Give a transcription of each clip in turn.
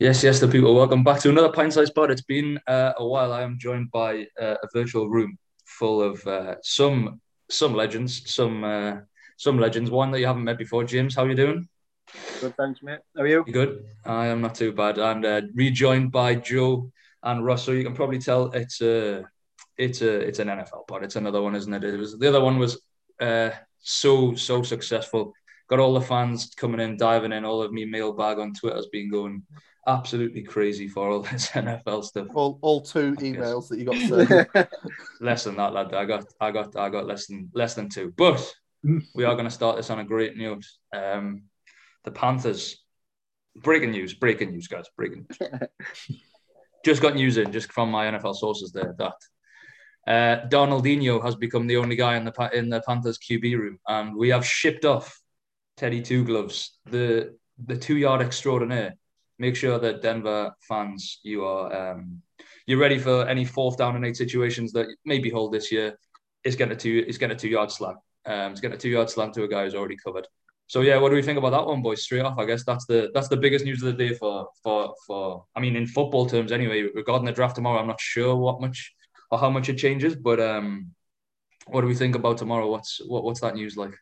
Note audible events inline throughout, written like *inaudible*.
Yes, yes, the people. Welcome back to another pint sized pod. It's been uh, a while. I am joined by uh, a virtual room full of uh, some some legends, some uh, some legends. One that you haven't met before. James, how are you doing? Good, thanks, mate. How are you? You good? I am not too bad. And uh, rejoined by Joe and Russell. You can probably tell it's a it's a it's an NFL pod. It's another one, isn't it? It was the other one was uh, so so successful. Got all the fans coming in, diving in. All of me mailbag on Twitter has been going absolutely crazy for all *laughs* this NFL stuff. All, all two emails that you got *laughs* less than that, lad. I got I got I got less than less than two. But we are going to start this on a great note. Um, the Panthers. Breaking news, breaking news, guys, breaking news. *laughs* just got news in, just from my NFL sources there, that uh, Darnoldinho has become the only guy in the in the Panthers QB room, and we have shipped off Teddy Two Gloves, the the two yard extraordinaire, make sure that Denver fans, you are um, you're ready for any fourth down and eight situations that maybe hold this year. It's getting a two, it's getting a two yard slam. Um, it's getting a two yard slam to a guy who's already covered. So yeah, what do we think about that one, boys? Straight off, I guess that's the that's the biggest news of the day for for for. I mean, in football terms, anyway. Regarding the draft tomorrow, I'm not sure what much or how much it changes, but um, what do we think about tomorrow? What's what what's that news like?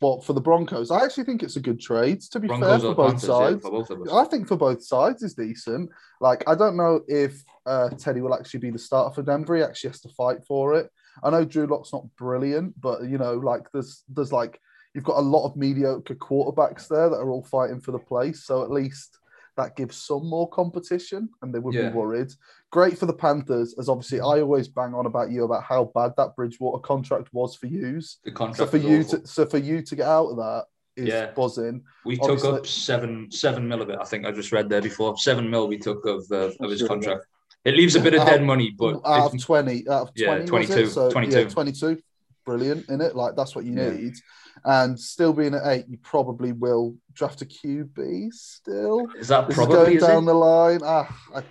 But for the Broncos, I actually think it's a good trade. To be Broncos fair, for both Panthers, sides, yeah, for both I think for both sides is decent. Like I don't know if uh, Teddy will actually be the starter for Denver. He actually has to fight for it. I know Drew Lock's not brilliant, but you know, like there's there's like you've got a lot of mediocre quarterbacks there that are all fighting for the place. So at least that gives some more competition and they would yeah. be worried. Great for the Panthers, as obviously I always bang on about you about how bad that Bridgewater contract was for you. The contract so for you awful. to so for you to get out of that is yeah. buzzing. We obviously, took up seven seven mil of it. I think I just read there before. Seven mil we took of uh, of his contract. It leaves a bit of dead money, but out of twenty, out of 20, yeah, 22, so, 22. Yeah, 22. Brilliant in it. Like that's what you yeah. need. And still being at eight, you probably will draft a QB still. Is that this probably is going down it? the line? Ah, I, do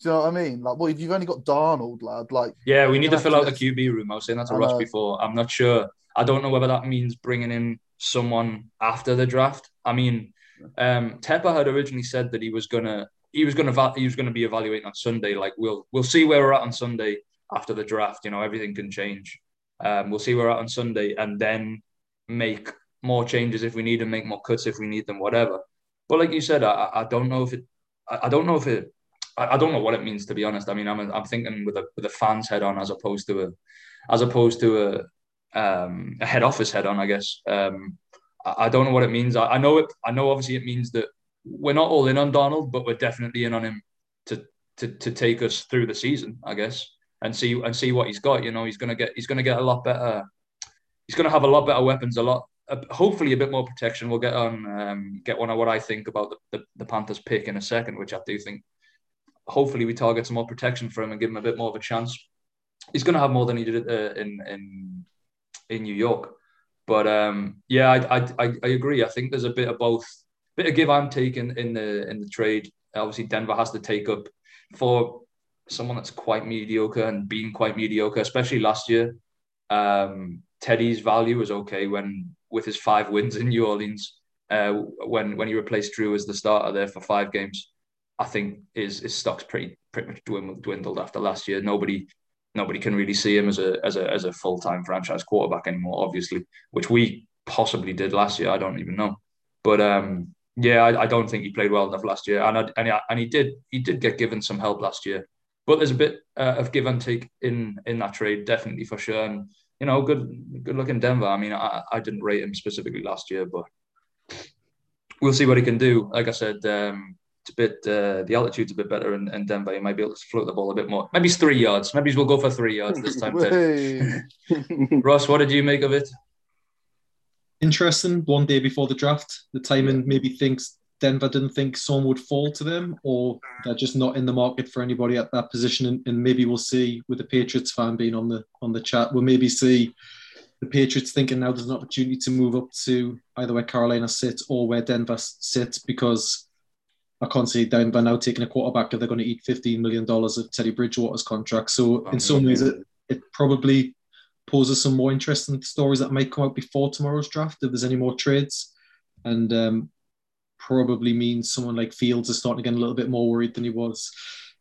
you know what I mean? Like, well, if you've only got Darnold, lad, like yeah, we need to fill out the QB room. I was saying that to Ross before. I'm not sure. I don't know whether that means bringing in someone after the draft. I mean, um, Tepper had originally said that he was gonna he was going to he was going to be evaluating on Sunday. Like we'll we'll see where we're at on Sunday after the draft. You know, everything can change. Um, we'll see where we're at on Sunday, and then make more changes if we need them, make more cuts if we need them, whatever. But like you said, I, I don't know if it. I, don't know if it. I, don't know what it means to be honest. I mean, I'm I'm thinking with a with a fan's head on as opposed to a, as opposed to a um, a head office head on, I guess. Um, I, I don't know what it means. I, I know it. I know obviously it means that we're not all in on Darnold, but we're definitely in on him to to to take us through the season, I guess, and see and see what he's got. You know, he's gonna get he's gonna get a lot better. He's gonna have a lot better weapons, a lot uh, hopefully a bit more protection. We'll get on um, get one of what I think about the, the, the Panthers pick in a second, which I do think. Hopefully, we target some more protection for him and give him a bit more of a chance. He's going to have more than he did uh, in in in New York, but um, yeah, I, I I agree. I think there's a bit of both bit of give and take in, in the in the trade. Obviously, Denver has to take up for someone that's quite mediocre and being quite mediocre, especially last year. Um, Teddy's value was okay when with his five wins in New Orleans. Uh, when when he replaced Drew as the starter there for five games, I think his his stock's pretty pretty much dwindled, dwindled after last year. Nobody nobody can really see him as a as a as a full time franchise quarterback anymore. Obviously, which we possibly did last year. I don't even know, but um, yeah, I, I, don't think he played well enough last year, and I, and, he, and he did he did get given some help last year, but there's a bit uh, of give and take in in that trade, definitely for sure. And you know, good good luck in Denver. I mean, I, I didn't rate him specifically last year, but we'll see what he can do. Like I said, um, it's a bit uh, the altitude's a bit better in, in Denver. He might be able to float the ball a bit more. Maybe it's three yards. Maybe we'll go for three yards this time. *laughs* *laughs* Ross, what did you make of it? interesting one day before the draft. The timing maybe thinks Denver didn't think someone would fall to them, or they're just not in the market for anybody at that position. And, and, maybe we'll see with the Patriots fan being on the on the chat, we'll maybe see the Patriots thinking now there's an opportunity to move up to either where Carolina sits or where Denver sits because I can't see Denver now taking a quarterback if they're going to eat $15 million of Teddy Bridgewater's contract. So in some ways, it, it probably poses some more interesting stories that might come out before tomorrow's draft if there's any more trades. And um, probably means someone like Fields is starting to get a little bit more worried than he was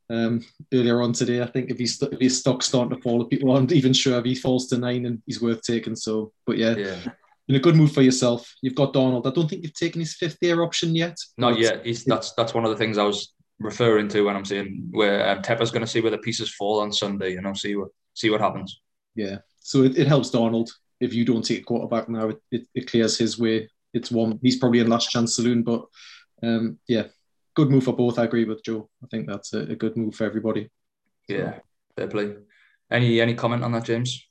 um, earlier on today. I think if he's if his stock's starting to fall, people aren't even sure if he falls to nine and he's worth taking. So, but yeah, yeah. In a good move for yourself. You've got Darnold. I don't think you've taken his fifth year option yet. Not yet. He's, that's that's one of the things I was referring to when I'm saying where um, Tepper's going to see where the pieces fall on Sunday, and I'll see what see what happens. Yeah, so it, it helps Darnold if you don't take a quarterback now. It, it, it clears his way. It's one. He's probably in last chance saloon, but um, yeah, good move for both. I agree with Joe. I think that's a, a good move for everybody. Yeah, fair play. Any any comment on that, James?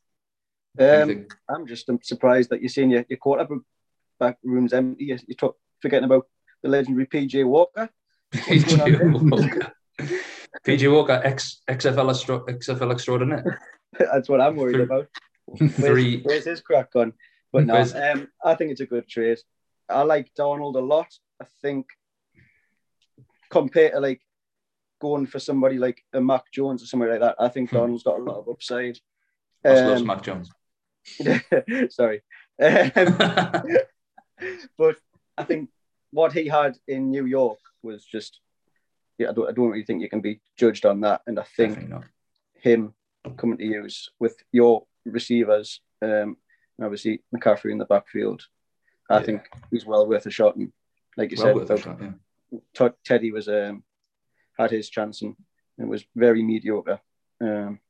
Um, I'm just surprised that you're seeing your, your quarterback rooms empty. You're, you're forgetting about the legendary PJ Walker. *laughs* PJ Walker. *laughs* PJ Walker, X, XFL, XFL extraordinaire. *laughs* That's what I'm worried about. Where's, where's his crack on? But no, um, I think it's a good trade. I like Darnold a lot. I think compared to like going for somebody like a Mac Jones or somebody like that, I think hmm. Darnold's got a lot of upside. Um, Mac Jones. *laughs* sorry. Um, *laughs* but I think what he had in New York was just, yeah, I don't, I don't really think you can be judged on that. And I think him coming to use with your receivers, um, and obviously McCaffrey in the backfield, I yeah. think he's well worth a shot. And like you well said, shot, yeah. Teddy was um, had his chance and, and was very mediocre. Um,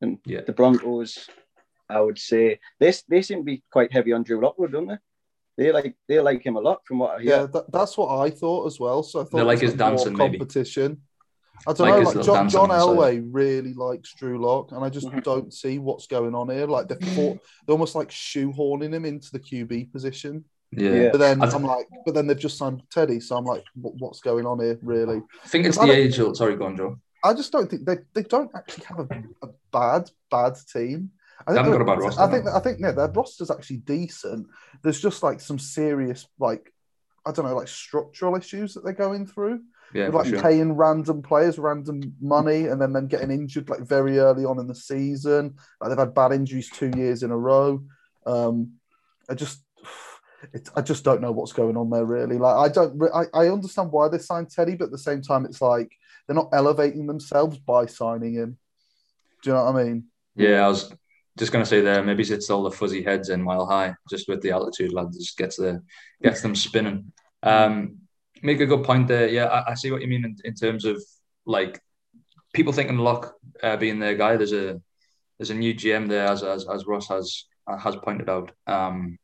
and yeah. the Broncos, I would say, they, they seem to be quite heavy on Drew Lockwood, don't they? They like they like him a lot from what I hear. Yeah, that, that's what I thought as well. So I thought they like his dancing competition. Maybe. I don't like know. Like John, John Elway really likes Drew Lock, and I just mm-hmm. don't see what's going on here. Like they're, they're almost like shoehorning him into the QB position. Yeah. But then I'm like, but then they've just signed Teddy, so I'm like, what's going on here, really? I think it's the age. Sorry, go on, Joe. I just don't think they, they don't actually have a, a bad bad team. I think, got a bad roster, I think I think yeah, their roster's actually decent. There's just like some serious like I don't know like structural issues that they're going through. Yeah, like sure. paying random players random money and then them getting injured like very early on in the season. Like they've had bad injuries two years in a row. Um, I just it, I just don't know what's going on there really. Like I don't I, I understand why they signed Teddy, but at the same time it's like they're not elevating themselves by signing him. Do you know what I mean? Yeah, I was just going to say there, maybe it's all the fuzzy heads in Mile High, just with the altitude, lads, just gets the gets them spinning. Um, make a good point there. Yeah, I, I see what you mean in, in, terms of like people thinking Lock uh, being their guy. There's a there's a new GM there, as as, as Ross has has pointed out. Um,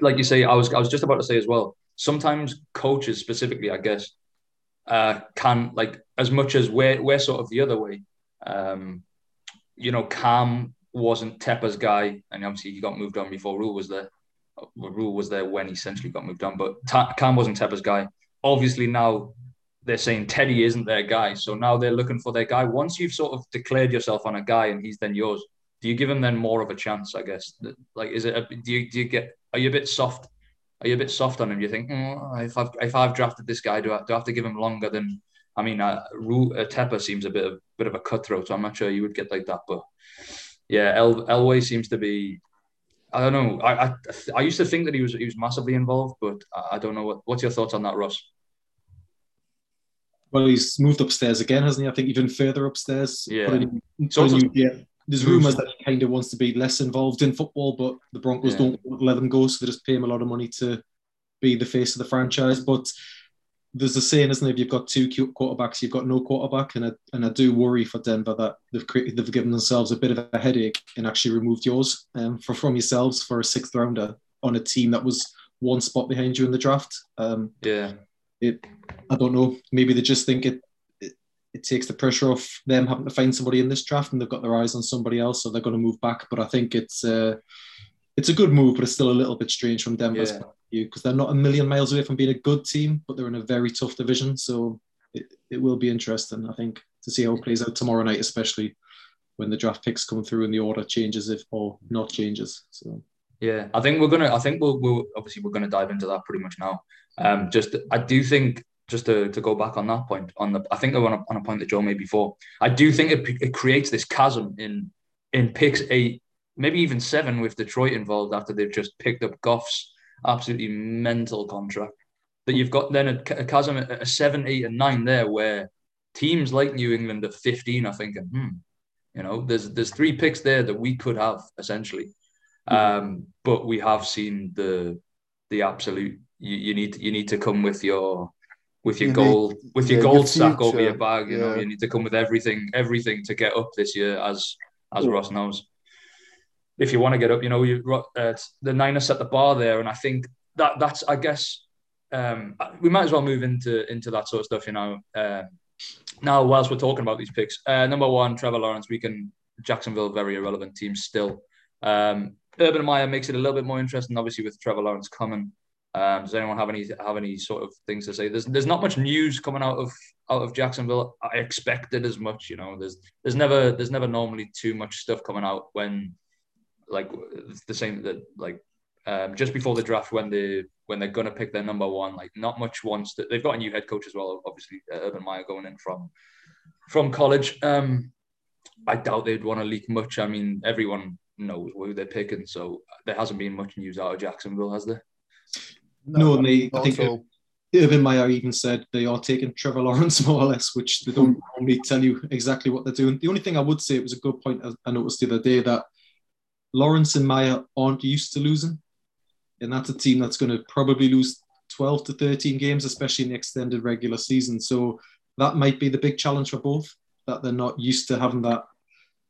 like you say, I was I was just about to say as well. Sometimes coaches, specifically, I guess, uh, can like as much as we're we're sort of the other way. Um, you know, Cam wasn't Tepper's guy, and obviously he got moved on before Rhule was there. Rhule was there when he essentially got moved on, but Cam wasn't Tepper's guy. Obviously now they're saying Teddy isn't their guy, so now they're looking for their guy. Once you've sort of declared yourself on a guy and he's then yours, do you give him then more of a chance? I guess. Like, is it? A, do you do you get? Are you a bit soft are you a bit soft on him? You think oh, if I've if I've drafted this guy, do I, do I have to give him longer than? I mean, uh, uh, Tepper seems a bit of bit of a cutthroat, so I'm not sure you would get like that. But yeah, El, Elway seems to be. I don't know. I, I I used to think that he was he was massively involved, but I, I don't know what what's your thoughts on that, Ross. Well, he's moved upstairs again, hasn't he? I think even further upstairs. Yeah. Putting, putting, yeah there's rumours that he kind of wants to be less involved in football, but the Broncos yeah. don't let him go, so they just pay him a lot of money to be the face of the franchise. But there's a saying, isn't there? If you've got two quarterbacks, you've got no quarterback, and I, and I do worry for Denver that they've created, they've given themselves a bit of a headache and actually removed yours um, for, from yourselves for a sixth rounder on a team that was one spot behind you in the draft. Um, yeah, it. I don't know. Maybe they just think it it takes the pressure off them having to find somebody in this draft, and they've got their eyes on somebody else, so they're going to move back. But I think it's uh, it's a good move, but it's still a little bit strange from Denver's yeah. view because they're not a million miles away from being a good team, but they're in a very tough division. So it, it will be interesting, I think, to see how it plays out tomorrow night, especially when the draft picks come through and the order changes if or not changes. So. Yeah, I think we're gonna. I think we'll, we'll obviously we're gonna dive into that pretty much now. Um, just I do think just to, to go back on that point, on the I think I want on a point that Joe made before. I do think it, it creates this chasm in in picks eight, maybe even seven with Detroit involved after they've just picked up Goff's absolutely mental contract. that you've got then a, a chasm a seven, eight, and nine there where teams like New England at 15 are thinking, hmm, you know, there's there's three picks there that we could have essentially. Mm-hmm. Um, but we have seen the the absolute you, you need you need to come with your with your you gold need, with your yeah, gold your stack over your bag. You yeah. know, you need to come with everything everything to get up this year, as as yeah. Ross knows. If you want to get up, you know, you uh, the Niners set the bar there, and I think that that's I guess um, we might as well move into into that sort of stuff. You know, uh, now whilst we're talking about these picks, uh, number one, Trevor Lawrence. We can Jacksonville very irrelevant team still. Um, Urban Meyer makes it a little bit more interesting, obviously with Trevor Lawrence coming. Um, does anyone have any have any sort of things to say? There's there's not much news coming out of out of Jacksonville. I expected as much. You know, there's there's never there's never normally too much stuff coming out when like the same that like um, just before the draft when they when they're gonna pick their number one. Like not much wants to. They've got a new head coach as well. Obviously, uh, Urban Meyer going in from from college. Um, I doubt they'd want to leak much. I mean, everyone knows who they're picking, so there hasn't been much news out of Jacksonville, has there? No, and they, I think all. Urban Meyer even said they are taking Trevor Lawrence *laughs* more or less, which they don't normally tell you exactly what they're doing. The only thing I would say, it was a good point I noticed the other day that Lawrence and Meyer aren't used to losing. And that's a team that's going to probably lose 12 to 13 games, especially in the extended regular season. So that might be the big challenge for both, that they're not used to having that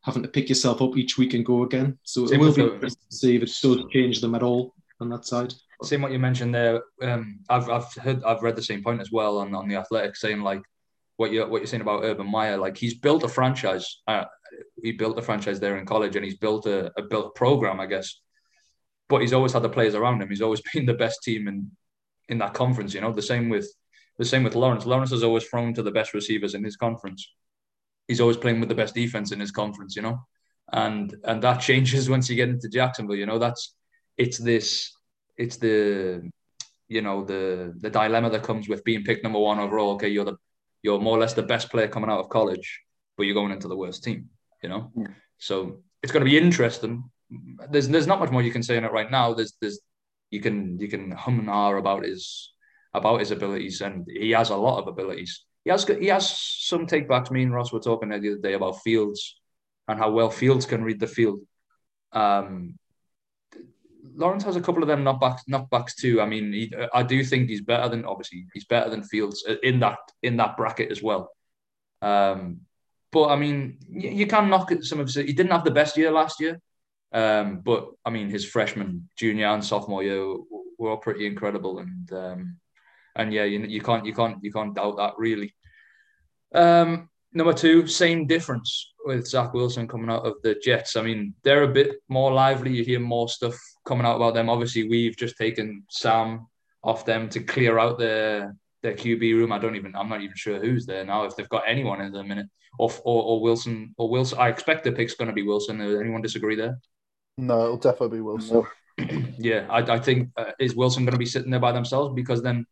having to pick yourself up each week and go again. So Same it will be interesting to see if it does change them at all on that side. Same what you mentioned there. Um, I've I've heard I've read the same point as well on, on the Athletic saying like what you're what you're saying about Urban Meyer. Like he's built a franchise. Uh, he built a franchise there in college, and he's built a, a built program, I guess. But he's always had the players around him. He's always *laughs* been the best team in in that conference. You know, the same with the same with Lawrence. Lawrence has always thrown to the best receivers in his conference. He's always playing with the best defense in his conference. You know, and and that *laughs* changes once you get into Jacksonville. You know, that's it's this it's the you know the the dilemma that comes with being picked number one overall. Okay, you're the you're more or less the best player coming out of college, but you're going into the worst team. You know, yeah. so it's going to be interesting. There's there's not much more you can say on it right now. There's there's you can you can hum and ah about his about his abilities, and he has a lot of abilities. He has he has some takebacks. Me and Ross were talking the other day about Fields and how well Fields can read the field. Um, Lawrence has a couple of them knockbacks, knockbacks too. I mean, he, I do think he's better than obviously he's better than Fields in that in that bracket as well. Um, but I mean, you, you can knock at some of his. He didn't have the best year last year, um, but I mean, his freshman, junior, and sophomore year were all pretty incredible, and um, and yeah, you, you can't you can't you can't doubt that really. Um, number two, same difference with Zach Wilson coming out of the Jets. I mean, they're a bit more lively. You hear more stuff coming out about them. Obviously, we've just taken Sam off them to clear out their their QB room. I don't even. I'm not even sure who's there now. If they've got anyone in the minute, or or, or Wilson or Wilson. I expect the pick's going to be Wilson. Does anyone disagree there? No, it'll definitely be Wilson. *clears throat* yeah, I, I think uh, is Wilson going to be sitting there by themselves because then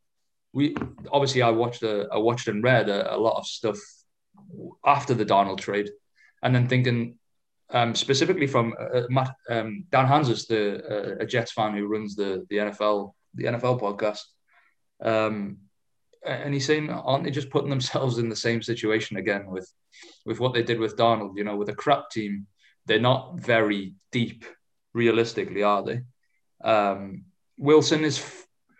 we obviously I watched a, I watched and read a, a lot of stuff after the Darnold trade, and then thinking um, specifically from uh, Matt, um, Dan Hanzus, the uh, a Jets fan who runs the the NFL the NFL podcast, um, and he's saying, aren't they just putting themselves in the same situation again with with what they did with Darnold? You know, with a crap team, they're not very deep, realistically, are they? Um, Wilson is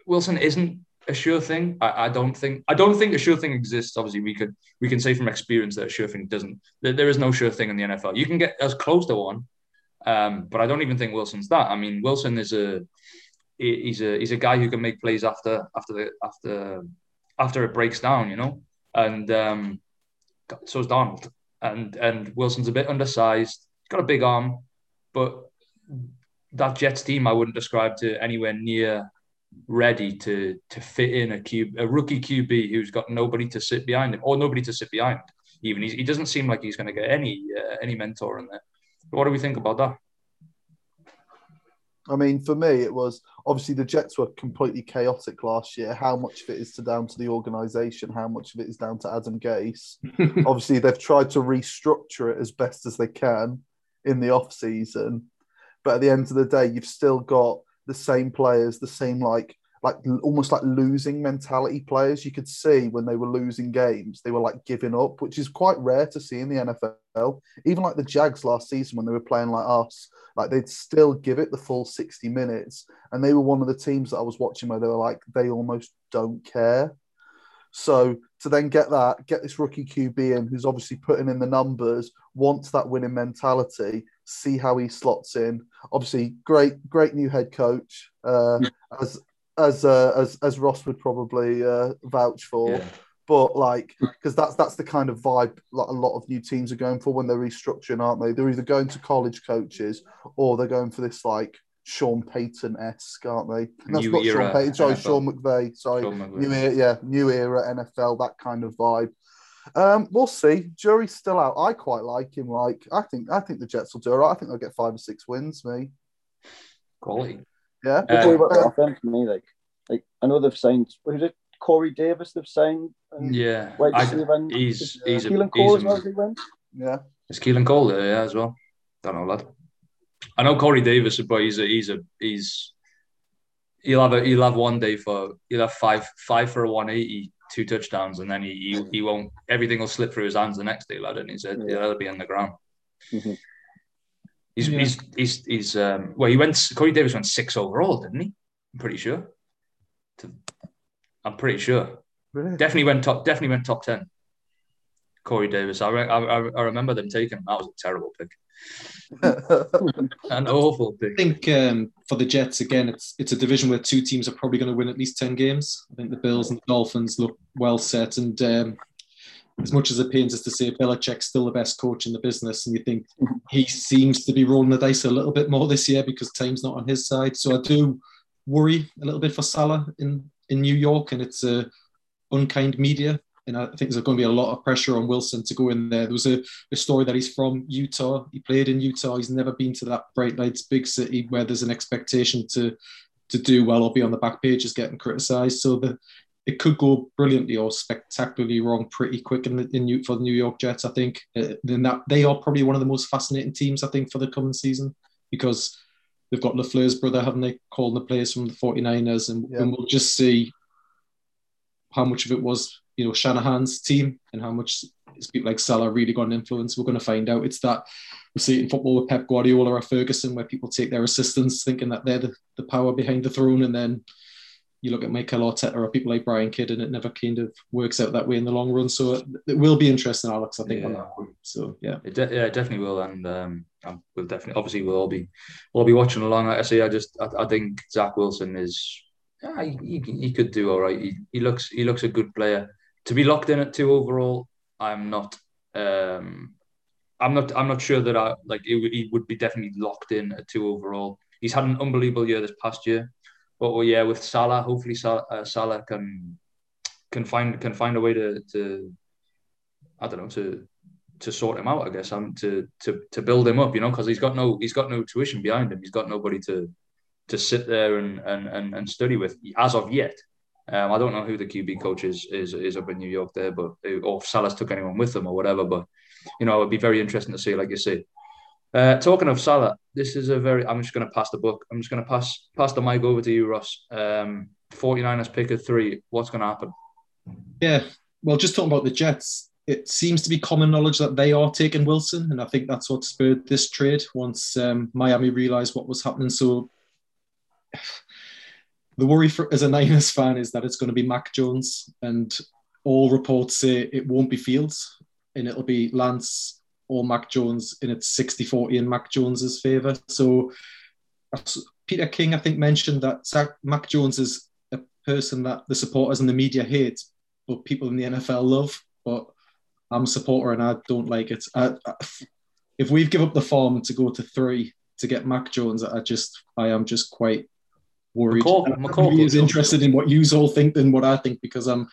Wilson isn't a sure thing. I, I, don't think I don't think a sure thing exists. Obviously, we could we can say from experience that a sure thing doesn't. There, there is no sure thing in the NFL. You can get as close to one, um, but I don't even think Wilson's that. I mean, Wilson is a he's a he's a guy who can make plays after after the after after it breaks down, you know. And um, so is Darnold. and and Wilson's a bit undersized. He's got a big arm, but that Jets team I wouldn't describe to anywhere near ready to to fit in a cube a rookie QB who's got nobody to sit behind him or nobody to sit behind. Even he's, he doesn't seem like he's going to get any uh, any mentor in there. But what do we think about that? I mean, for me, it was obviously the Jets were completely chaotic last year. How much of it is to down to the organisation? How much of it is down to Adam Gase? *laughs* obviously, they've tried to restructure it as best as they can in the off season, but at the end of the day, you've still got the same players, the same like like almost like losing mentality players. You could see when they were losing games, they were like giving up, which is quite rare to see in the NFL. Even like the Jags last season when they were playing like us, like they'd still give it the full 60 minutes. And they were one of the teams that I was watching where they were like, they almost don't care. So to then get that, get this rookie QB in who's obviously putting in the numbers, wants that winning mentality, see how he slots in. Obviously, great, great new head coach. Uh, as as uh, as as Ross would probably uh, vouch for. Yeah. But like, because that's that's the kind of vibe like a lot of new teams are going for when they're restructuring, aren't they? They're either going to college coaches or they're going for this like Sean Payton esque, aren't they? And that's new not Sean Payton, sorry, NFL. Sean McVay, sorry, Sean McVay. new era, yeah, new era NFL, that kind of vibe. Um, we'll see. Jury's still out. I quite like him. Like, I think I think the Jets will do it. Right. I think they'll get five or six wins. Me. Quality. Yeah. Um, about the offense me, like, like I know they've signed. Who's it? Corey Davis. They've signed. yeah. I, he's he's Keelan a, Cole he's as well. Yeah. Is Keelan Cole there? Yeah, as well. Don't know lad. I know Corey Davis, but he's a he's a he's he'll have a he'll have one day for he'll have five five for a one eighty, two touchdowns, and then he, he he won't everything will slip through his hands the next day, lad, and he's yeah. he'll be on the ground. Mm-hmm. He's, yeah. he's he's he's um well he went Corey Davis went six overall, didn't he? I'm pretty sure. I'm pretty sure. Really? Definitely went top. Definitely went top ten. Corey Davis. I, re- I, I remember them taking him. That was a terrible pick. *laughs* An awful pick. I think um, for the Jets again, it's it's a division where two teams are probably going to win at least ten games. I think the Bills and the Dolphins look well set, and um, as much as it pains us to say, Belichick's still the best coach in the business, and you think he seems to be rolling the dice a little bit more this year because time's not on his side. So I do worry a little bit for Salah in in New York, and it's a unkind media and I think there's going to be a lot of pressure on Wilson to go in there. There was a, a, story that he's from Utah. He played in Utah. He's never been to that bright lights big city where there's an expectation to to do well or be on the back pages getting criticised. So the it could go brilliantly or spectacularly wrong pretty quick in, the, in New, for the New York Jets. I think uh, then that they are probably one of the most fascinating teams I think for the coming season because they've got LaFleur's brother, haven't they, calling the players from the 49ers, and, yeah. and we'll just see how much of it was you know Shanahan's team and how much is people like Salah really got an influence. We're going to find out. It's that we see it in football with Pep Guardiola or Ferguson, where people take their assistants thinking that they're the, the power behind the throne, and then you look at Mikel Arteta or people like Brian Kidd, and it never kind of works out that way in the long run. So it, it will be interesting, Alex. I think yeah. on that one. So yeah, it de- yeah, it definitely will, and um, we'll definitely, obviously, we'll all be, we'll all be watching along. Like I say, I just, I, I think Zach Wilson is, yeah, he, he, he could do all right. He, he looks, he looks a good player to be locked in at two overall, I'm not. Um, I'm not. I'm not sure that I like. It, he would be definitely locked in at two overall. He's had an unbelievable year this past year, but well, yeah, with Salah, hopefully Salah, uh, Salah can can find can find a way to to I don't know to to sort him out. I guess I'm to to to build him up. You know, because he's got no he's got no tuition behind him. He's got nobody to to sit there and and and, and study with as of yet. Um, I don't know who the QB coach is, is is up in New York there, but or if Salah's took anyone with them or whatever. But you know, it'd be very interesting to see, like you say. Uh, talking of Salah, this is a very. I'm just going to pass the book. I'm just going to pass pass the mic over to you, Ross. Um, 49ers pick a three. What's going to happen? Yeah, well, just talking about the Jets, it seems to be common knowledge that they are taking Wilson, and I think that's what spurred this trade. Once um, Miami realized what was happening, so the worry for, as a Niners fan is that it's going to be Mac Jones, and all reports say it won't be Fields, and it'll be Lance or Mac Jones, and it's 60 40 in Mac Jones's favour. So, Peter King, I think, mentioned that Zach, Mac Jones is a person that the supporters and the media hate, but people in the NFL love. But I'm a supporter and I don't like it. I, I, if we've give up the form to go to three to get Mac Jones, I just I am just quite worried. McCall, McCall is interested in what you all think than what I think because I'm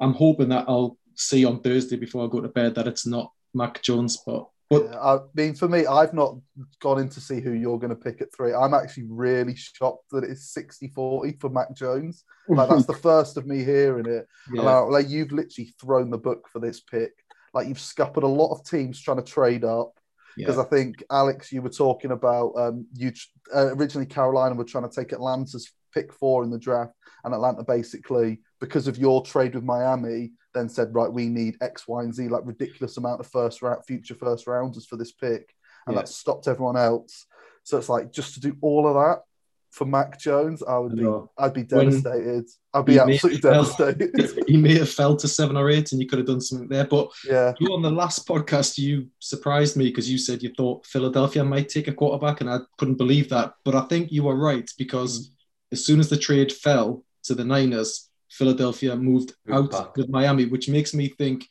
I'm hoping that I'll see on Thursday before I go to bed that it's not Mac Jones, but. But yeah, I mean, for me, I've not gone in to see who you're going to pick at three. I'm actually really shocked that it's 60 40 for Mac Jones. Like, that's the *laughs* first of me hearing it. Yeah. I, like, you've literally thrown the book for this pick. Like, you've scuppered a lot of teams trying to trade up because yeah. I think Alex, you were talking about um, you uh, originally Carolina were trying to take Atlanta's pick four in the draft, and Atlanta basically, because of your trade with Miami, then said, right, we need X, Y, and Z, like ridiculous amount of first round, future first rounders for this pick, and yeah. that stopped everyone else. So it's like just to do all of that for Mac Jones, I would be, I'd be devastated. When I'd be absolutely devastated. *laughs* he may have fell to seven or eight, and you could have done something there. But yeah, you on the last podcast, you surprised me because you said you thought Philadelphia might take a quarterback, and I couldn't believe that. But I think you were right because mm. as soon as the trade fell to the Niners, Philadelphia moved out back. with Miami, which makes me think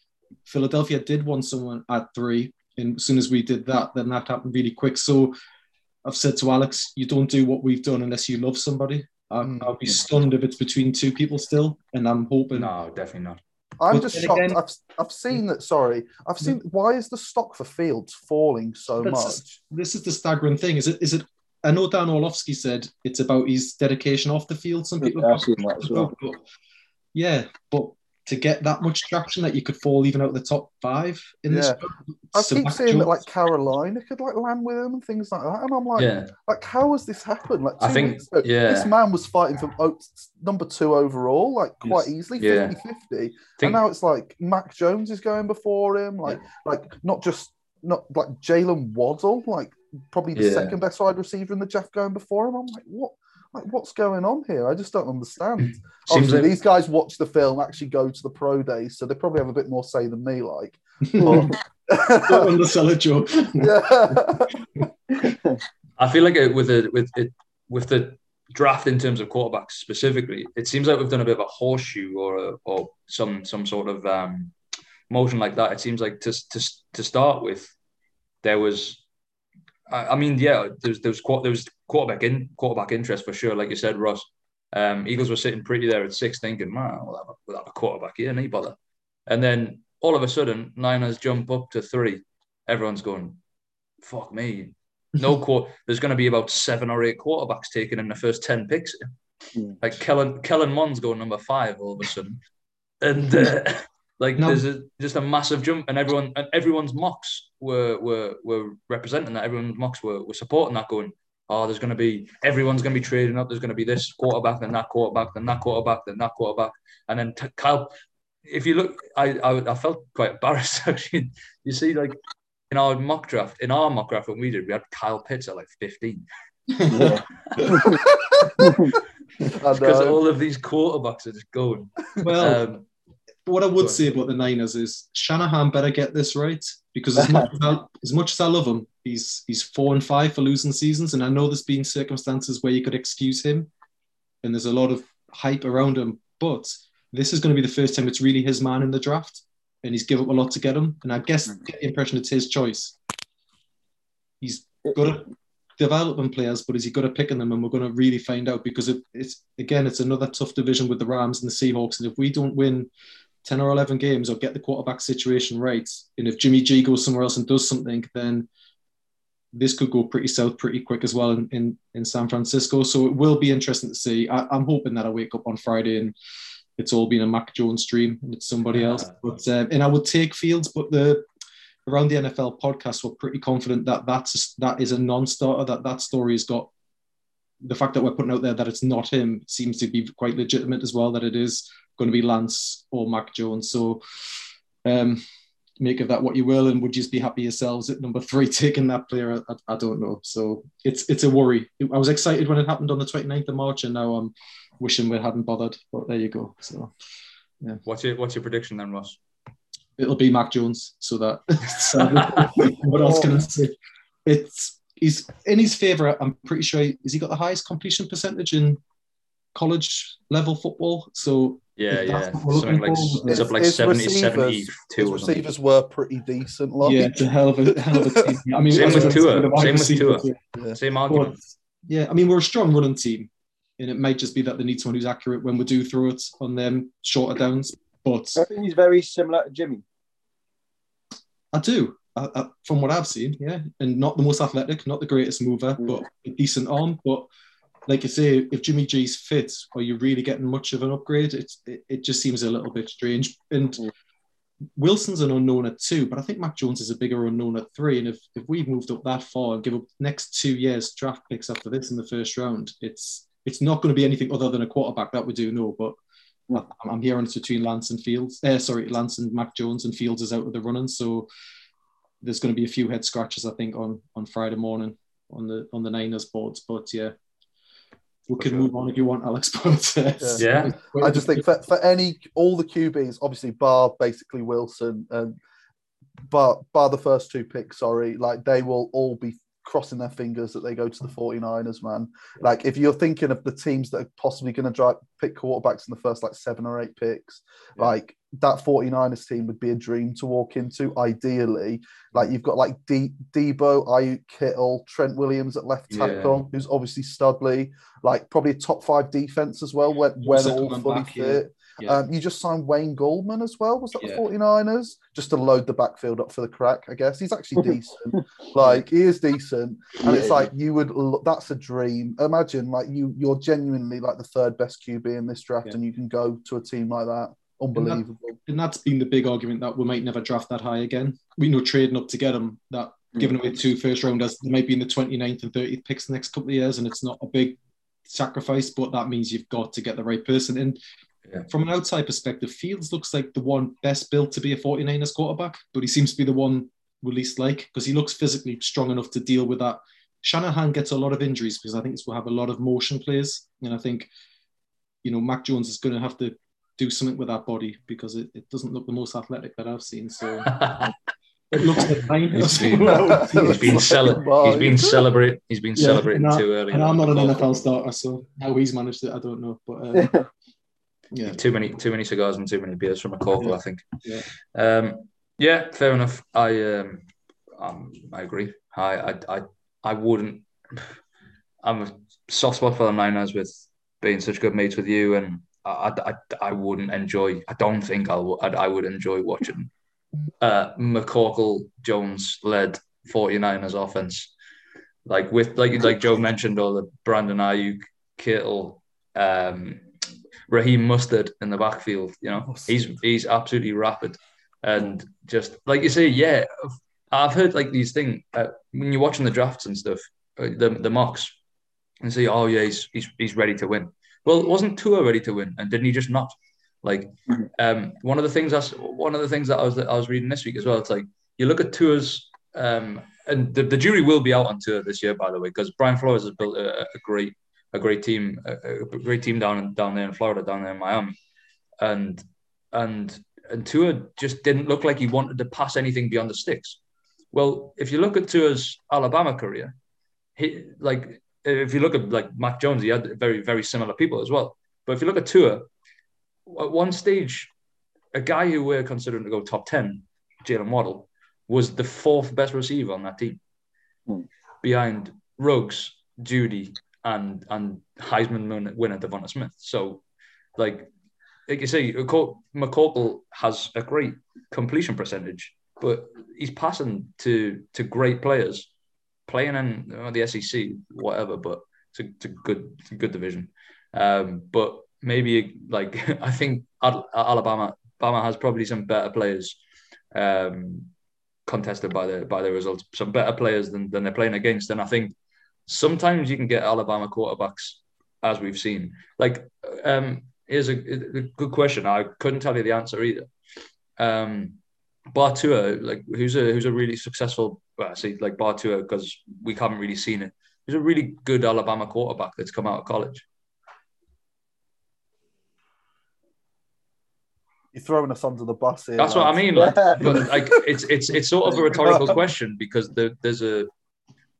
Philadelphia did want someone at three. And as soon as we did that, then that happened really quick. So I've said to Alex, you don't do what we've done unless you love somebody. I, mm. I'll be stunned if it's between two people still, and I'm hoping. No, definitely not. I'm just shocked. Again, I've, I've seen that. Sorry, I've seen. Why is the stock for Fields falling so much? This is the staggering thing. Is it? Is it? I know Dan Orlovsky said it's about his dedication off the field. Some people, yeah, yeah, but to get that much traction that you could fall even out of the top five in yeah. this. I keep seeing that like Carolina could like land with him and things like that, and I'm like, yeah. like how has this happened? Like I think, ago, yeah, this man was fighting for oh, number two overall, like quite yes. easily, 50 50. Think... And now it's like Mac Jones is going before him, like yeah. like not just not like Jalen Waddle, like probably the yeah. second best wide receiver in the draft going before him. I'm like, what? Like what's going on here? I just don't understand. Obviously, like... these guys watch the film, actually go to the pro days, so they probably have a bit more say than me. Like, *laughs* don't undersell it, Joe. *laughs* Yeah. *laughs* I feel like it, with it with it with the draft in terms of quarterbacks specifically, it seems like we've done a bit of a horseshoe or a, or some some sort of um, motion like that. It seems like to to to start with, there was I, mean, yeah, there's there was there was quarterback in quarterback interest for sure. Like you said, Ross, um, Eagles were sitting pretty there at six, thinking, man, we'll have a, we'll have a quarterback here, need bother. And then all of a sudden, Niners jump up to three. Everyone's going, fuck me. No *laughs* court. There's going to be about seven or eight quarterbacks taken in the first ten picks. Mm. Like Kellen Kellen Mond's going number five all of a sudden, and uh, like no. there's a, just a massive jump, and everyone and everyone's mocks were were were representing that. Everyone's mocks were, were supporting that, going, "Oh, there's going to be everyone's going to be trading up. There's going to be this quarterback, then that quarterback, then that quarterback, then that quarterback, and then t- Kyle." If you look, I, I I felt quite embarrassed *laughs* actually. You see, like in our mock draft, in our mock draft when we did, we had Kyle Pitts at like 15. *laughs* *laughs* because all of these quarterbacks are just going. Well, um, what I would say about the Niners is Shanahan better get this right because as much as, I, *laughs* as much as I love him, he's he's four and five for losing seasons, and I know there's been circumstances where you could excuse him, and there's a lot of hype around him. But this is going to be the first time it's really his man in the draft, and he's given up a lot to get him. And I guess mm. the impression it's his choice. He's got at developing players, but is he good at picking them? And we're going to really find out because it, it's again, it's another tough division with the Rams and the Seahawks, and if we don't win 10 or 11 games or get the quarterback situation right. And if Jimmy G goes somewhere else and does something, then this could go pretty south pretty quick as well in, in, in San Francisco. So it will be interesting to see. I, am hoping that I wake up on Friday and it's all been a Mac Jones dream and it's somebody else. But um, and I would take Fields, but the around the NFL podcast, we're pretty confident that that's that is a non-starter. That that story has got the fact that we're putting out there that it's not him seems to be quite legitimate as well. That it is going to be Lance or Mac Jones. So um, make of that what you will, and would you just be happy yourselves at number three *laughs* taking that player? I, I, don't know. So it's it's a worry. I was excited when it happened on the 29th of March, and now I'm wishing we hadn't bothered. But there you go. So yeah. What's your what's your prediction then, Ross? It'll be Mac Jones. So that *laughs* *laughs* what else can I say? It's he's in his favour. I'm pretty sure. He, has he got the highest completion percentage in college level football? So yeah, yeah. Something like it's up like 70, 72 his receivers were pretty decent. Like. Yeah, it's a hell of a, hell of a *laughs* team. I mean, same with Tua. Same with Tua. Yeah. Same argument. But, yeah, I mean, we're a strong running team, and it might just be that they need someone who's accurate when we do throw it on them shorter downs. But I think he's very similar to Jimmy. I do. I, I, from what I've seen, yeah, and not the most athletic, not the greatest mover, mm. but a decent arm. But like you say, if Jimmy G's fit, are you really getting much of an upgrade? It's it, it just seems a little bit strange. And mm. Wilson's an unknown at two, but I think Mac Jones is a bigger unknown at three. And if if we've moved up that far and give up next two years draft picks after this in the first round, it's it's not going to be anything other than a quarterback that we do know. But I'm hearing it's between Lance and Fields. Uh, sorry, Lance and Mac Jones, and Fields is out of the running. So there's going to be a few head scratches, I think, on on Friday morning on the on the Niners boards. But yeah, we can move on if you want, Alex. *laughs* But uh, yeah, I just think for, for any all the QBs, obviously bar basically Wilson and bar bar the first two picks. Sorry, like they will all be crossing their fingers that they go to the 49ers, man. Like if you're thinking of the teams that are possibly going to drive pick quarterbacks in the first like seven or eight picks, yeah. like that 49ers team would be a dream to walk into, ideally. Like you've got like De- Deebo, Aiyuk Kittle, Trent Williams at left tackle, yeah. who's obviously Studley, like probably a top five defense as well when, when all fully fit. Yeah. Um, you just signed Wayne Gallman as well. Was that yeah. the 49ers? Just to load the backfield up for the crack, I guess. He's actually *laughs* decent. like he is decent. And yeah, it's like you would that's a dream. Imagine like you you're genuinely like the third best QB in this draft and you can go to a team like that. Unbelievable. And, that, that's been the big argument that we might never draft that high again. We know trading up to get him that giving away two first rounders, they might be in the 29th and 30th picks the next couple of years, and it's not a big sacrifice, but that means you've got to get the right person. And yeah. From an outside perspective, Fields looks like the one best built to be a 49ers quarterback, but he seems to be the one we least like because he looks physically strong enough to deal with that. Shanahan gets a lot of injuries because I think we'll have a lot of motion plays. And I think, you know, Mac Jones is going to have to do something with that body because it, it doesn't look the most athletic that I've seen. So *laughs* it looks like fine. *laughs* He's been, he's been, cele- he's been celebrating. He's been yeah, celebrating too early. And I'm not an NFL starter, so how he's managed it, I don't know. But uh, *laughs* yeah. Too many too many cigars and too many beers from a corporal, yeah. I think. Yeah. Um, yeah, fair enough. I um, um I agree. I, I I I wouldn't. I'm a soft spot for the Niners with being such good mates with you, and I, I, I wouldn't enjoy. I don't think I'll, I, I would enjoy watching uh, McCorkle Jones led 49ers offense. Like with like like Joe mentioned, all the Brandon Aiyuk, Kittle, um, Raheem Mostert in the backfield. You know, he's he's absolutely rapid, and just like you say, yeah, I've heard like these things uh, when you're watching the drafts and stuff, uh, the the mocks, and say, oh yeah, he's he's he's ready to win. Well, wasn't Tua ready to win, and didn't he just not? Like, mm-hmm. um, one of the things that's one of the things that I was I was reading this week as well. It's like you look at Tua's, um, and the, the jury will be out on Tua this year, by the way, because Brian Flores has built a, a great a great team, a, a great team down down there in Florida, down there in Miami, and and and Tua just didn't look like he wanted to pass anything beyond the sticks. Well, if you look at Tua's Alabama career, he like if you look at like Mac Jones, he had very very similar people as well. But if you look at Tua, at one stage, a guy who we're considering to go top ten, Jalen Waddle, was the fourth best receiver on that team, hmm. behind Ruggs, Jeudy, and and Heisman winner Devonta Smith. So, like like you say, McCorkle has a great completion percentage, but he's passing to to great players, playing in the SEC, whatever. But it's a, it's a good it's a good division. Um, but maybe like *laughs* I think Alabama Alabama has probably some better players. Um, contested by the by the results, some better players than, than they're playing against, and I think sometimes you can get Alabama quarterbacks, as we've seen. Like, um, here's a, a good question. I couldn't tell you the answer either. Um, Bartua, like who's a who's a really successful. Well, I say like Bartua because we haven't really seen it. He's a really good Alabama quarterback that's come out of college. You're throwing us under the bus here. That's what I mean. Like, *laughs* but like, it's it's it's sort of a rhetorical *laughs* question because there, there's a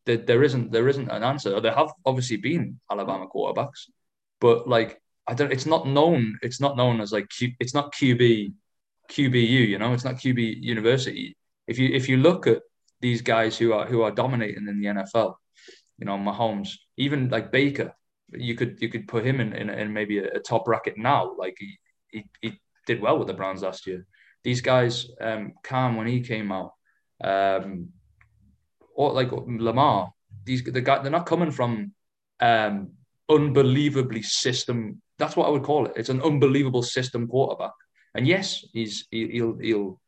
there, there isn't there isn't an answer. There have obviously been Alabama quarterbacks, but like I don't. It's not known. It's not known as like Q, it's not QB QBU. You know, it's not QB University. If you if you look at these guys who are who are dominating in the NFL, you know, Mahomes, even like Baker, you could you could put him in in, in maybe a, a, top bracket now. Like he, he he did well with the Browns last year. These guys, um, Cam when he came out, um, or like Lamar, these the guy they're not coming from um, unbelievably system. That's what I would call it. It's an unbelievable system quarterback. And yes, he's he'll he'll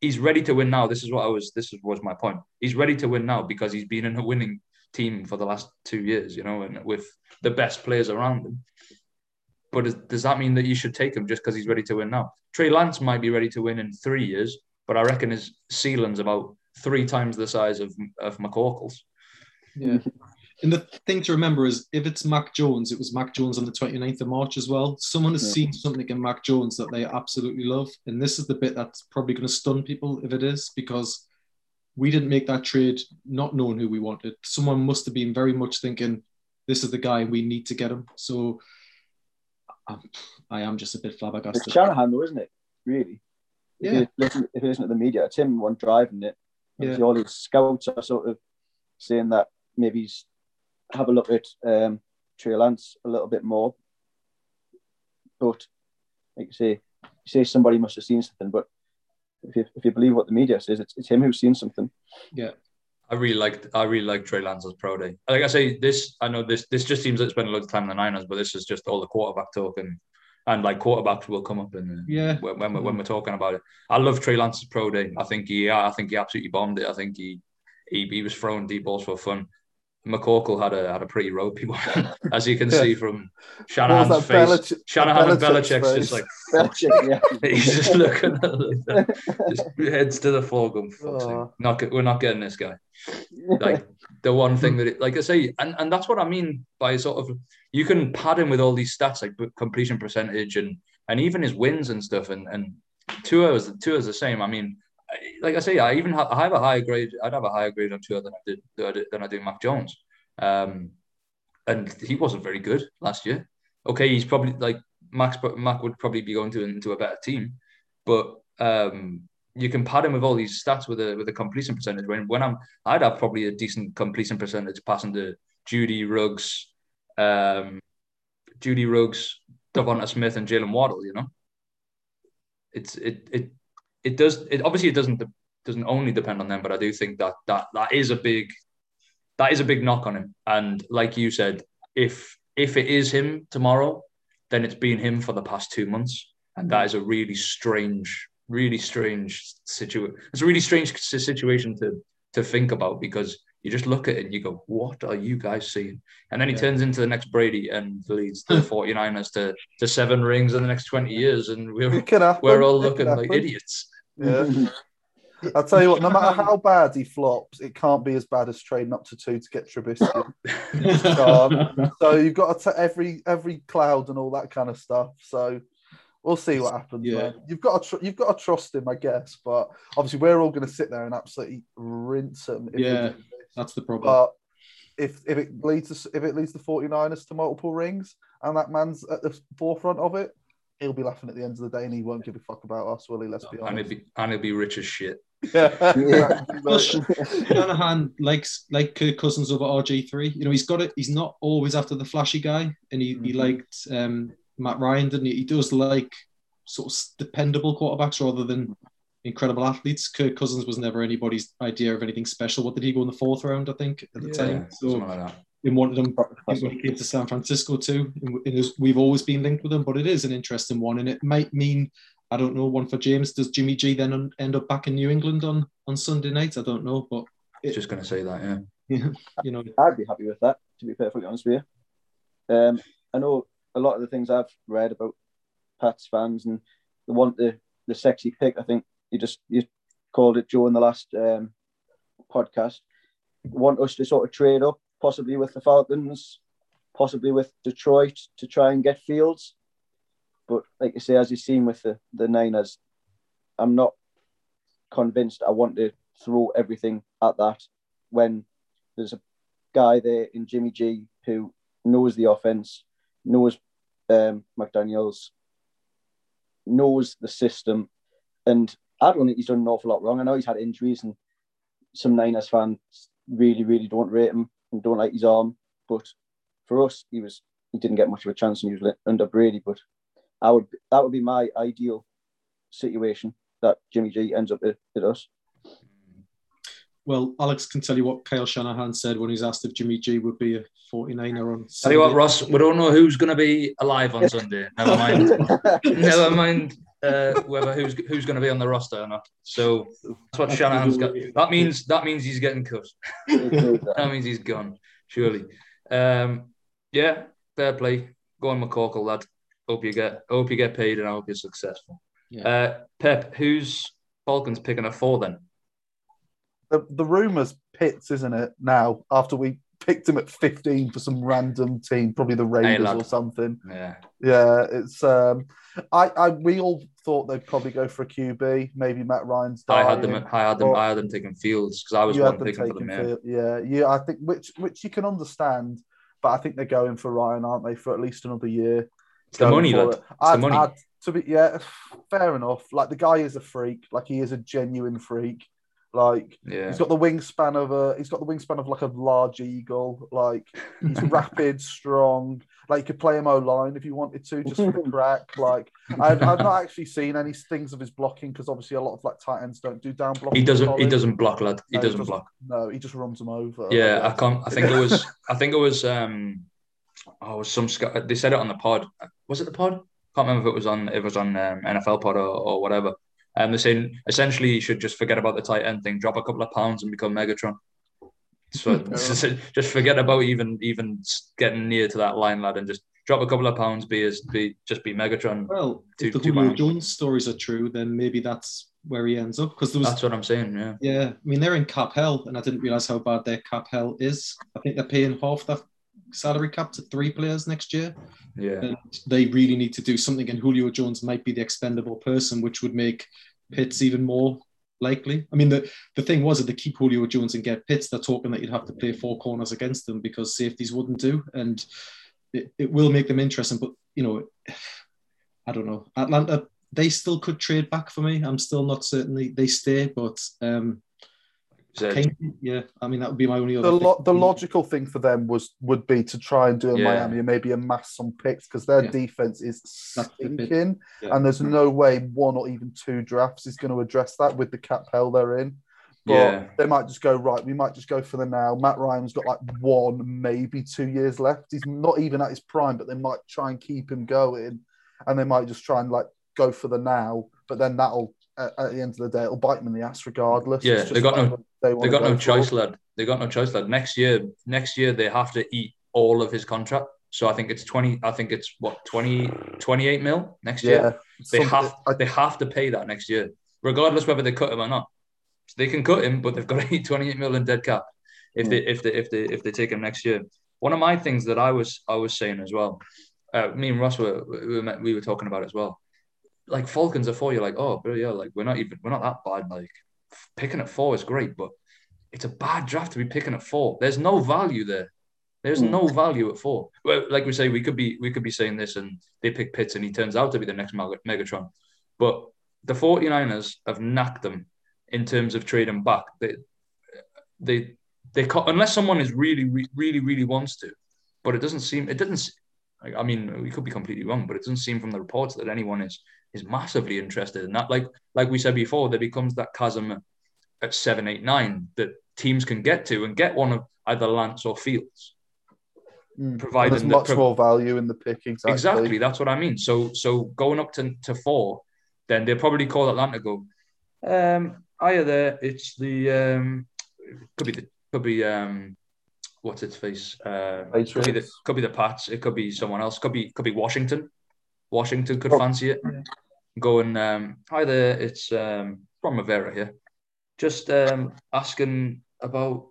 he's ready to win now. This is what I was. This was my point. He's ready to win now because he's been in a winning team for the last two years, you know, and with the best players around him. But does that mean that you should take him just because he's ready to win now? Trey Lance might be ready to win in three years, but I reckon his ceiling's about three times the size of of McCorkle's. Yeah. And the thing to remember is if it's Mac Jones, it was Mac Jones on the 29th of March as well. Someone has yeah. seen something in Mac Jones that they absolutely love. And this is the bit that's probably going to stun people if it is, because we didn't make that trade not knowing who we wanted. Someone must have been very much thinking, this is the guy we need to get him. So I'm, I am just a bit flabbergasted. It's Shanahan, though, isn't it? Really? If yeah. You if you listen to the media, it's him one driving it. Yeah. All these scouts are sort of saying that maybe he's have a look at um, Trey Lance a little bit more. But like you say, you say somebody must have seen something, but if you, if you believe what the media says, it's, it's him who's seen something. Yeah. I really like I really like Trey Lance's pro day. Like I say, this I know this this just seems like spending a lot of time in the Niners, but this is just all the quarterback talk and and like quarterbacks will come up in uh, yeah when, when, we're, when we're talking about it. I love Trey Lance's pro day. I think he I think he absolutely bombed it. I think he he, he was throwing deep balls for fun. McCorkle had a had a pretty ropey one, *laughs* as you can yeah. see from Shanahan's face. Belich- Shanahan and Belichick's face. just like *laughs* Belichick, yeah. *laughs* he's just looking at just heads to the floor, going, oh. "Not we're not getting this guy." Like the one thing that, it, like I say, and and that's what I mean by sort of you can pad him with all these stats like completion percentage and and even his wins and stuff, and and Tua is Tua is the same. I mean, like I say, I even have, I have a higher grade. I'd have a higher grade on Tua than I did than I do Mac Jones. Um, and he wasn't very good last year. Okay, he's probably like Max. Mac would probably be going to into a better team, but um, you can pad him with all these stats with a with a completion percentage. When when I'm, I'd have probably a decent completion percentage passing to Jeudy Ruggs, um, Jeudy Ruggs, Devonta Smith, and Jaylen Waddle. You know, it's it it it does it obviously it doesn't doesn't only depend on them, but I do think that that that is a big that is a big knock on him. And like you said, if if it is him tomorrow, then it's been him for the past two months, and that is a really strange, really strange situation. It's a really strange situation to to think about because you just look at it and you go, what are you guys seeing? And then he yeah. turns into the next Brady and leads the *laughs* 49ers to, to seven rings in the next 20 years. And we're, we're all looking like idiots. Yeah. *laughs* I'll tell you what, no matter how bad he flops, it can't be as bad as trading up to two to get Trubisky. *laughs* um, so you've got to t- every every cloud and all that kind of stuff. So we'll see what happens. Yeah. Man. You've got to tr- you've got to trust him, I guess. But obviously, we're all going to sit there and absolutely rinse him. yeah, that's the problem. But if if it leads to, if it leads the 49ers to multiple rings and that man's at the forefront of it, he'll be laughing at the end of the day and he won't give a fuck about us, will he? Let's be honest. And he'll be, and he'll be rich as shit. *laughs* Yeah. Shanahan likes like Kirk Cousins over RG three. You know, he's got it. He's not always after the flashy guy, and he, mm-hmm. he liked um, Matt Ryan, didn't he? He does like sort of dependable quarterbacks rather than incredible athletes. Kirk Cousins was never anybody's idea of anything special. What did he go in the fourth round? I think at the yeah, time. So like we wanted him when he came to San Francisco too. And we've always been linked with him, but it is an interesting one, and it might mean I don't know one for James. Does Jimmy G then end up back in New England on on Sunday night? I don't know, but it, just going to say that, yeah. Yeah, *laughs* you know, I'd be happy with that. To be perfectly honest with you, um, I know a lot of the things I've read about Pats fans and the want the the sexy pick. I think you just you called it Joe in the last um, podcast. Want us to sort of trade up possibly with the Falcons, possibly with Detroit to try and get Fields. But like you say, as you've seen with the, the Niners, I'm not convinced I want to throw everything at that when there's a guy there in Jimmy G who knows the offense, knows um, McDaniels, knows the system, and I don't think he's done an awful lot wrong. I know he's had injuries, and some Niners fans really, really don't rate him and don't like his arm. But for us, he was he didn't get much of a chance, and he was under Brady. But I would that would be my ideal situation that Jimmy G ends up at, at us. Well, Alex can tell you what Kyle Shanahan said when he's asked if Jimmy G would be a 49er on. Sunday. Tell you what, Ross, we don't know who's going to be alive on Sunday. Never mind. *laughs* Never mind uh, whether who's who's going to be on the roster or not. So that's what Shanahan's got. That means that means he's getting cut. *laughs* that means he's gone. surely. Um, yeah, fair play. Go on, McCorkle, lad. Hope you get hope you get paid and I hope you're successful. Yeah. Uh, Pep, who's Falcons picking a four then? The the rumours Pitts, isn't it? Now after we picked him at 15 for some random team, probably the Raiders or something. Yeah, yeah. It's um, I, I we all thought they'd probably go for a QB. Maybe Matt Ryan's. Dying, I had them. I had them. I had them taking Fields because I was one picking for them. Field, yeah, yeah. I think which which you can understand, but I think they're going for Ryan, aren't they, for at least another year? It's the money, lad. It. It's I'd, the money. I'd, to be yeah, fair enough. Like the guy is a freak. Like he is a genuine freak. Like yeah. he's got the wingspan of a he's got the wingspan of like a large eagle. Like he's *laughs* rapid, strong. Like you could play him O line if you wanted to, just for the *laughs* crack. Like I've, I've not actually seen any things of his blocking because obviously a lot of like tight ends don't do down blocking. He doesn't. He doesn't block, lad. He, no, doesn't, he doesn't block. No, he just runs them over. Yeah, like, I can't. I think it was. *laughs* I think it was. um Oh, some they said it on the pod. Was it the pod? Can't remember if it was on. It was on um, NFL pod or, or whatever and they're saying essentially you should just forget about the tight end thing, drop a couple of pounds and become Megatron. So *laughs* *laughs* just forget about even even getting near to that line, lad, and just drop a couple of pounds, be as be just be Megatron. Well, two, if the Julio Jones stories are true, then maybe that's where he ends up. Because that's what I'm saying. Yeah. Yeah, I mean they're in cap hell, and I didn't realize how bad their cap hell is. I think they're paying half that salary cap to three players next year. Yeah. And they really need to do something, and Julio Jones might be the expendable person, which would make Pitts even more likely. I mean, the, the thing was that they keep Julio Jones and get Pitts, they're talking that you'd have to play four corners against them because safeties wouldn't do. And it, it will make them interesting. But, you know, I don't know. Atlanta, they still could trade back for me. I'm still not certain they, they stay, but um, yeah, I mean that would be my only other. The, lo- the logical thing for them was would be to try and do a yeah. Miami and maybe amass some picks because their yeah. defense is stinking, yeah. and there's no way one or even two drafts is going to address that with the cap hell they're in. But yeah. they might just go right. We might just go for the now. Matt Ryan's got like one, maybe two years left. He's not even at his prime, but they might try and keep him going, and they might just try and like go for the now. But then that'll at, the end of the day, it'll bite them in the ass regardless. Yeah, they got no they, they got no choice, for. lad. They got no choice, lad. Next year, next year they have to eat all of his contract. So I think it's 20, I think it's what 20, 28 mil next year. Yeah, they have I, they have to pay that next year, regardless whether they cut him or not. So they can cut him, but they've got to eat 28 mil in dead cap if they if they if they if they take him next year. One of my things that I was I was saying as well, uh, me and Ross were we were, we were talking about as well. Like Falcons are four, you're like, oh, but yeah, like we're not even we're not that bad. Like picking at four is great, but it's a bad draft to be picking at four. There's no value there. There's mm. no value at four. Well, like we say, we could be we could be saying this and they pick Pitts and he turns out to be the next Megatron. But the 49ers have knocked them in terms of trading back. They they they unless someone is really really really wants to, but it doesn't seem it doesn't. Like I mean, we could be completely wrong, but it doesn't seem from the reports that anyone is is massively interested in that. Like like we said before, there becomes that chasm at seven, eight, nine that teams can get to and get one of either Lance or Fields. Mm. Providing there's much pro- more value in the pick. Exactly. exactly. That's what I mean. So so going up to, to four, then they'll probably call Atlanta go. Um, higher there, it's the um, could be the could be um, what's its face? Uh, could be the could be the Pats. It could be someone else. Could be could be Washington. Washington could oh. fancy it. Going um, hi there, it's um, from Rivera here. Just um, asking about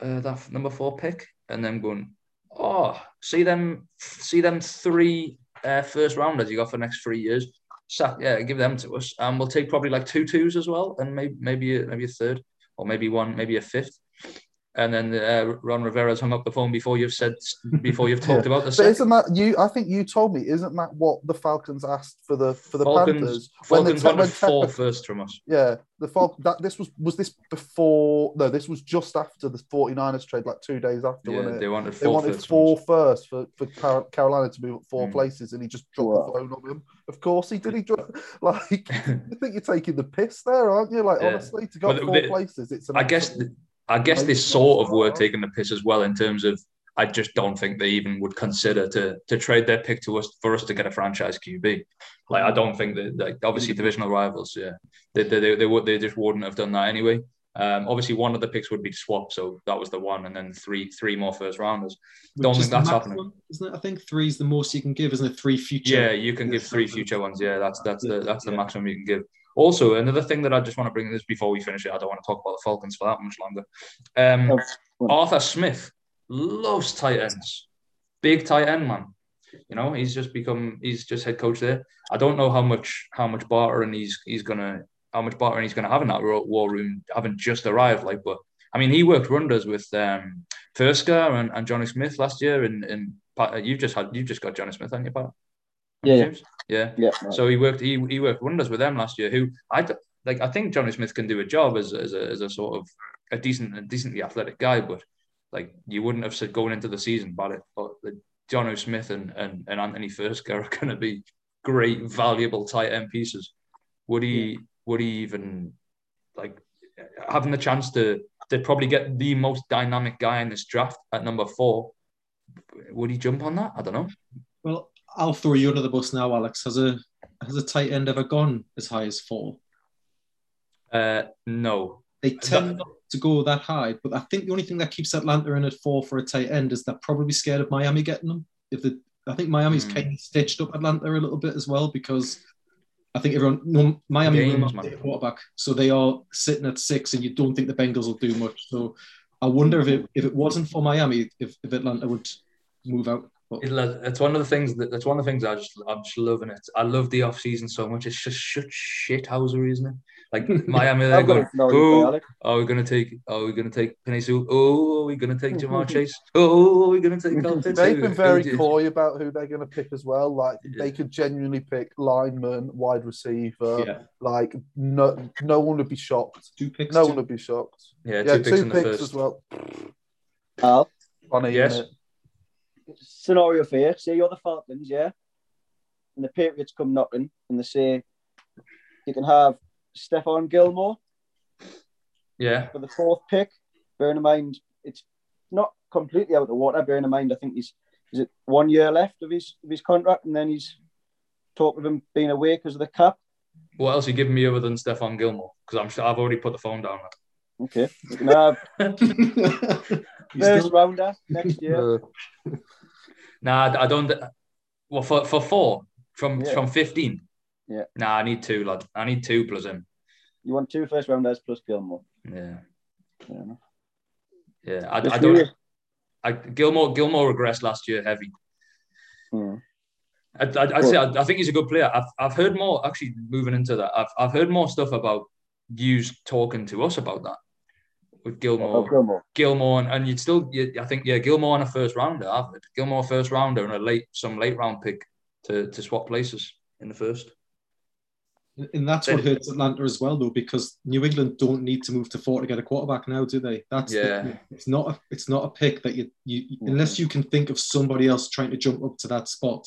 uh, that number four pick, and then going, oh, see them, see them three uh, first rounders you got for the next three years. So, yeah, give them to us, and we'll take probably like two twos as well, and maybe maybe a, maybe a third, or maybe one, maybe a fifth and then uh, Ron Rivera's hung up the phone before you've said before you've *laughs* talked yeah. about this. But isn't that you? I think you told me. Isn't that what the Falcons asked for the for the Falcons, Panthers? Falcons when wanted four first from us. Yeah, the Falcons. That this was was this before? No, this was just after the 49ers trade, like two days after. Yeah, they wanted four. They wanted first four first for for Carolina to move up four mm. places, and he just dropped the phone on them. Of course, he did. He dropped *laughs* like. *laughs* I think you're taking the piss there, aren't you? Like yeah. honestly, to go well, four the, places, it's. I guess. The, I guess they sort of were taking the piss as well in terms of I just don't think they even would consider to to trade their pick to us for us to get a franchise QB. Like I don't think that like obviously divisional rivals, yeah, they they, they, they would they just wouldn't have done that anyway. Um, obviously, one of the picks would be swapped, so that was the one, and then three three more first rounders. Don't think that's happening, isn't it? I think three is the most you can give, isn't it? Three future. Yeah, you can give three future ones. Yeah, that's that's the that's the maximum you can give. Also, another thing that I just want to bring this before we finish it, I don't want to talk about the Falcons for that much longer. Um, Arthur Smith loves tight ends, big tight end man. You know, he's just become he's just head coach there. I don't know how much how much bartering he's he's gonna how much bartering he's gonna have in that war room, having just arrived. Like, but I mean, he worked wonders with um Firkser and, and Jonnu Smith last year, and and you've just had you've just got Jonnu Smith, on your you, Pat? Yeah, yeah, yeah. yeah. So he worked he, he worked wonders with them last year. Who I like I think Jonnu Smith can do a job as, as a as a sort of a decent a decently athletic guy, but like you wouldn't have said going into the season about it. But John Smith and, and, and Anthony Firkser are *laughs* going to be great, valuable tight end pieces. Would he yeah. would he even like having the chance to to probably get the most dynamic guy in this draft at number four? Would he jump on that? I don't know. Well, I'll throw you under the bus now, Alex. Has a has a tight end ever gone as high as four? Uh, no. They tend not to go that high, but I think the only thing that keeps Atlanta in at four for a tight end is they're probably scared of Miami getting them. If the I think Miami's mm. kind of stitched up Atlanta a little bit as well because I think everyone no Miami Games, will quarterback, so they are sitting at six, and you don't think the Bengals will do much. So I wonder if it if it wasn't for Miami, if, if Atlanta would move out. It's one of the things that that's one of the things I just I'm just loving it. I love the off season so much. It's just such shit housery, isn't it? Like *laughs* Miami, they're going, oh, are we going to take? Are we going to take Penei Sewell? Oh, are we going to take Ja'Marr *laughs* Chase? Oh, are we going to take? They've been very coy about who they're going to pick as well. Like yeah. they could genuinely pick lineman, wide receiver. Yeah. Like no, no one would be shocked. Two picks. No two. one would be shocked. Yeah, two yeah, picks, two picks as well. Al, funny, yes. Scenario for you. Say you're the Falcons, yeah, and the Patriots come knocking, and they say you can have Stephon Gilmore. Yeah. For the fourth pick, bearing in mind it's not completely out of the water. Bearing in mind, I think he's is it one year left of his of his contract, and then he's talked of him being away because of the cap. What else are you giving me other than Stephon Gilmore? Because I'm sure I've already put the phone down. Okay, we can have *laughs* first rounder next year. *laughs* nah, I don't. Well, for for four from yeah. from fifteen. Yeah. Nah, I need two, lad. I need two plus him. You want two first rounders plus Gilmore? Yeah. Yeah. Yeah. I, I don't. I, Gilmore Gilmore regressed last year heavy. Hmm. I, I, I'd say I, I, think he's a good player. I've, I've heard more actually moving into that. I've, I've heard more stuff about you talking to us about that with Gilmore. Oh, Gilmore. Gilmore, and, and you'd still, you, I think, yeah, Gilmore on a first rounder. I've heard. Gilmore first rounder and a late, some late round pick to to swap places in the first. And that's what hurts Atlanta as well, though, because New England don't need to move to four to get a quarterback now, do they? That's yeah. The, it's not a it's not a pick that you you unless you can think of somebody else trying to jump up to that spot.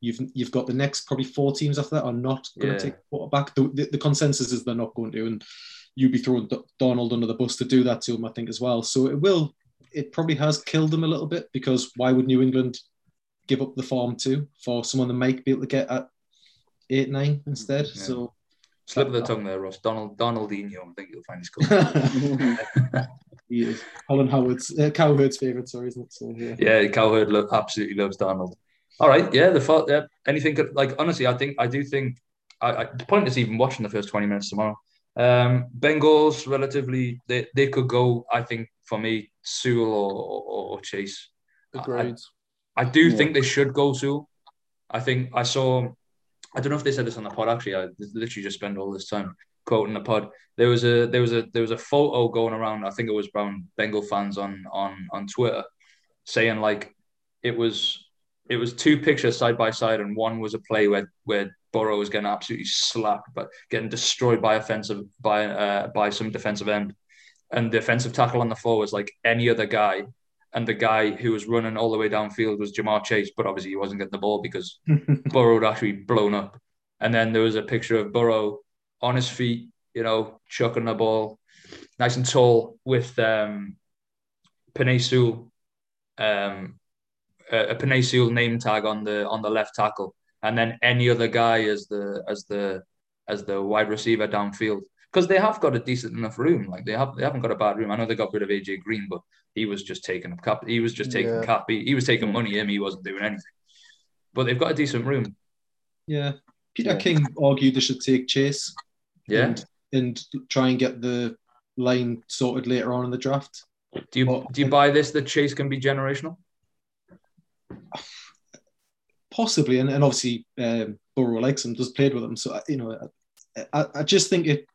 You've you've got the next probably four teams after that are not going yeah. to take quarterback. The, the, the, consensus is they're not going to, and you'd be throwing Donald under the bus to do that to him, I think, as well. So it will. It probably has killed them a little bit because why would New England give up the farm to for someone that might be able to get at eight nine instead. Yeah. So slip of the tongue there, Ross. Donald Darnoldinho. I think you'll find his *laughs* called. he is Colin Howard's uh, Cowherd's favorite, sorry, isn't it? So yeah, yeah Cowherd lo- absolutely loves Darnold. All right, yeah, the fault. Yeah, anything could, like honestly, I think I do think I, I the point is even watching the first twenty minutes tomorrow. Um, Bengals relatively they, they could go. I think for me, Sewell or, or, or Chase. Agreed. I, I do yeah. think they should go Sewell. I think I saw I don't know if they said this on the pod. Actually, I literally just spend all this time quoting the pod. There was a there was a there was a photo going around. I think it was around Bengal fans on on on Twitter, saying like it was it was two pictures side by side, and one was a play where where Burrow was getting absolutely slapped, but getting destroyed by offensive by uh, by some defensive end, and the defensive tackle on the floor was like any other guy. And the guy who was running all the way downfield was Ja'Marr Chase, but obviously he wasn't getting the ball because *laughs* Burrow had actually blown up. And then there was a picture of Burrow on his feet, you know, chucking the ball, nice and tall, with um, Sewell, um, a, a Penei name tag on the on the left tackle, and then any other guy as the as the as the wide receiver downfield. because they have got a decent enough room. Like they have they haven't got a bad room. I know they got rid of AJ Green, but he was just taking up cap. He was just taking yeah. cap. He, he was taking money. Him, he wasn't doing anything. But they've got a decent room. Yeah, Peter yeah. King argued they should take Chase. Yeah, and, and, try and get the line sorted later on in the draft. Do you but, do you buy this that Chase can be generational? *sighs* *laughs* Possibly, and, and obviously um, Burrow likes him, does played with him. So you know, I, I just think it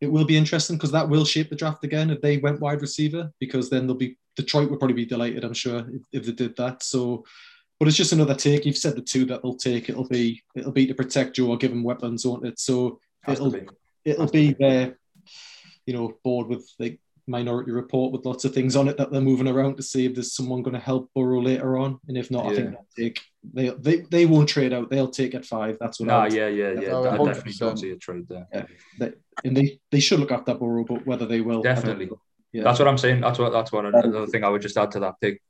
it will be interesting because that will shape the draft again if they went wide receiver because then they'll be Detroit would probably be delighted, I'm sure, if, if they did that. So, but it's just another take. You've said the two that they'll take. It'll be it'll be to protect Joe or give him weapons, won't it? So Has it'll be. it'll be their you know board with like Minority Report with lots of things on it that they're moving around to see if there's someone going to help Burrow later on. And if not, yeah. I think they'll take they, they they won't trade out. They'll take at five. That's what. Nah, yeah, yeah, yeah. I definitely don't see a trade there. Yeah, they, and they they should look after Burrow, but whether they will, definitely. Yeah. That's what I'm saying. That's what that's what another thing I would just add to that pick.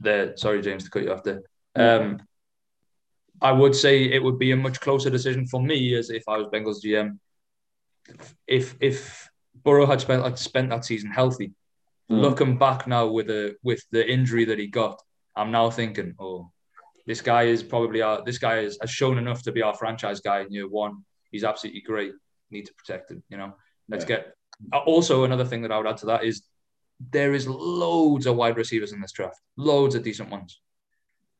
There, sorry, James, to cut you off there. Um, I would say it would be a much closer decision for me as if I was Bengals GM. If if Burrow had spent had spent that season healthy, mm. looking back now with the with the injury that he got, I'm now thinking, oh, this guy is probably our this guy is, has shown enough to be our franchise guy in year one. He's absolutely great. Need to protect him. You know, let's yeah. get. Also, another thing that I would add to that is there is loads of wide receivers in this draft, loads of decent ones,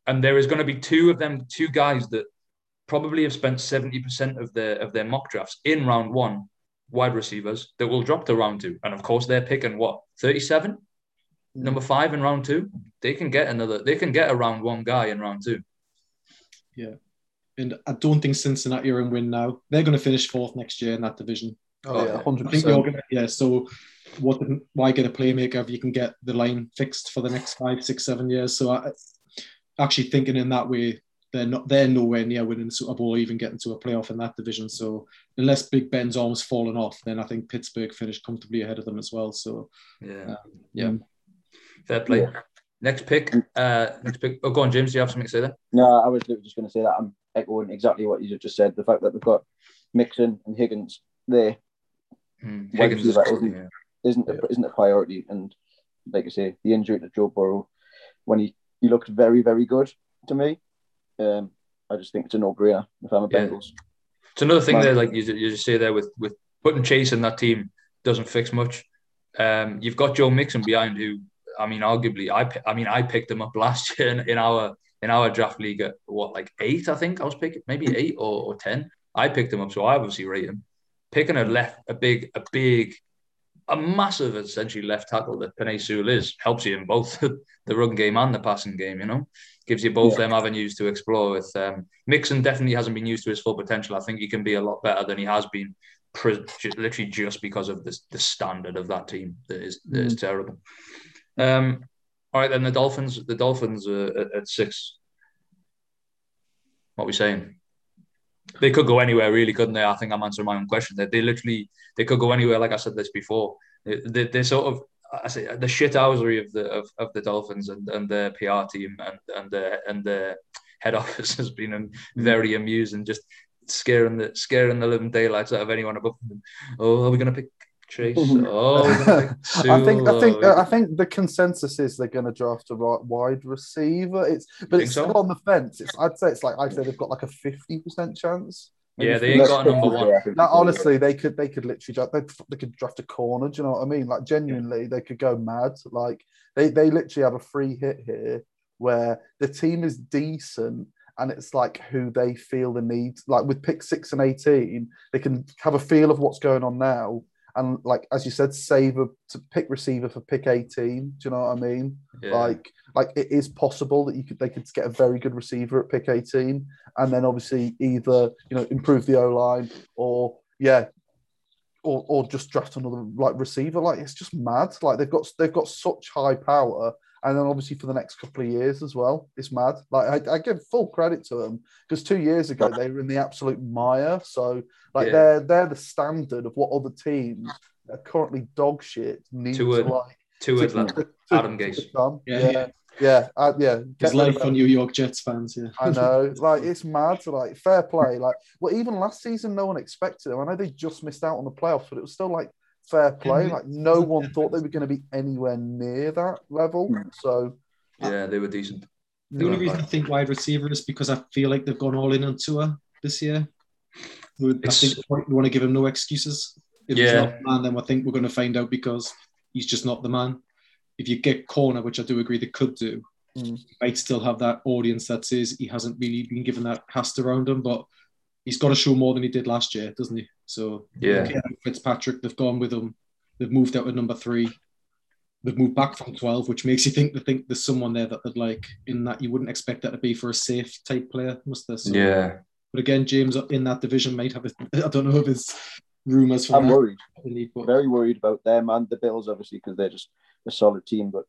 and there is going to be two of them, two guys that probably have spent seventy percent of their of their mock drafts in round one wide receivers that will drop to round two. And of course, they're picking what 37, mm. number five in round two. They can get another, they can get a round one guy in round two. Yeah. And I don't think Cincinnati are in win now. They're going to finish fourth next year in that division. Oh, yeah, 100%. yeah. So, what? why get a playmaker if you can get the line fixed for the next five, six, seven years? So, I, actually thinking in that way, they're not they're nowhere near winning the Super Bowl or even getting to a playoff in that division. So unless Big Ben's almost fallen off, then I think Pittsburgh finished comfortably ahead of them as well. So yeah, um, yeah, fair play. Yeah. Next pick, uh, next pick. Oh, go on, James. Do you have something to say there? No, I was just going to say that I'm echoing exactly what you just said. The fact that they've got Mixon and Higgins there, mm, Higgins is isn't, yeah. isn't, a, isn't a priority. And like I say, the injury to Joe Burrow when he he looked very very good to me. Um, I just think it's a no-brainer if I'm a yeah. Bengals. It's another thing there, like you, you just say there with with putting Chase in that team doesn't fix much. Um, you've got Joe Mixon behind, who I mean, arguably, I I mean, I picked him up last *laughs* year in, in our in our draft league at what like eight, I think I was picking maybe eight or, or ten. I picked him up, so I obviously rate him. Picking a left, a big, a big, a massive, essentially left tackle that Sewell is helps you in both *laughs* the run game and the passing game. You know, gives you both yeah. them avenues to explore. With um, Mixon, definitely hasn't been used to his full potential. I think he can be a lot better than he has been, literally just because of the the standard of that team that is that mm. is terrible. Um, all right, then the Dolphins. The Dolphins are at, at six. What are we saying? They could go anywhere, really, couldn't they? I think I'm answering my own question. They, they literally they could go anywhere. Like I said this before, they, they sort of I say the shithousery of the of, of the Dolphins and, and their PR team and and the and the head *laughs* office has been mm. very amusing, just scaring the scaring the living daylights out of anyone above them. Oh, are we going to pick Chase? *laughs* Oh, I think I think I think the consensus is they're going to draft a wide receiver. It's but it's so? still on the fence. It's I'd say it's like I'd say they've got like a fifty percent chance. Yeah, they ain't got a number one. Now, honestly, they could they could literally draft, they, they could draft a corner. Do you know what I mean? Like genuinely, they could go mad. Like they they literally have a free hit here where the team is decent and it's like who they feel the need. Like with pick six and eighteen, they can have a feel of what's going on now and like as you said, save a to pick receiver for pick 18. Do you know what I mean? Yeah. Like like it is possible that you could they could get a very good receiver at pick 18 and then obviously either you know improve the O line or yeah or, or just draft another like receiver. Like it's just mad. Like they've got they've got such high power and then obviously for the next couple of years as well. It's mad. Like I, I give full credit to them because two years ago they were in the absolute mire. So like yeah. they're they're the standard of what other teams are currently dog shit need to, to like to, to, to, Adam Gase. Yeah. yeah. Yeah, uh, yeah. His life for New York Jets fans. Yeah, I know. *laughs* Like it's mad. To, Like fair play. Like well, even last season, no one expected them. I know they just missed out on the playoffs, but it was still like fair play. Like no one thought they were going to be anywhere near that level. Hmm. So yeah, they were decent. The only reason I think wide receiver is because I feel like they've gone all in on Tua this year. I think we want to give him no excuses. If yeah. he's not the man, then I think we're going to find out because he's just not the man. If you get corner, which I do agree they could do, mm. might still have that audience that says he hasn't really been given that cast around him, but he's got to show more than he did last year, doesn't he? So yeah, Fitzpatrick, they've gone with him. They've moved out at number three. They've moved back from twelve, which makes you think they think there's someone there that they'd like in that you wouldn't expect that to be for a safe type player, must there? So, yeah. But again, James in that division might have. A, *laughs* I don't know if it's rumors. I'm that. worried. Very worried about them and the Bills, obviously, because they're just a solid team. But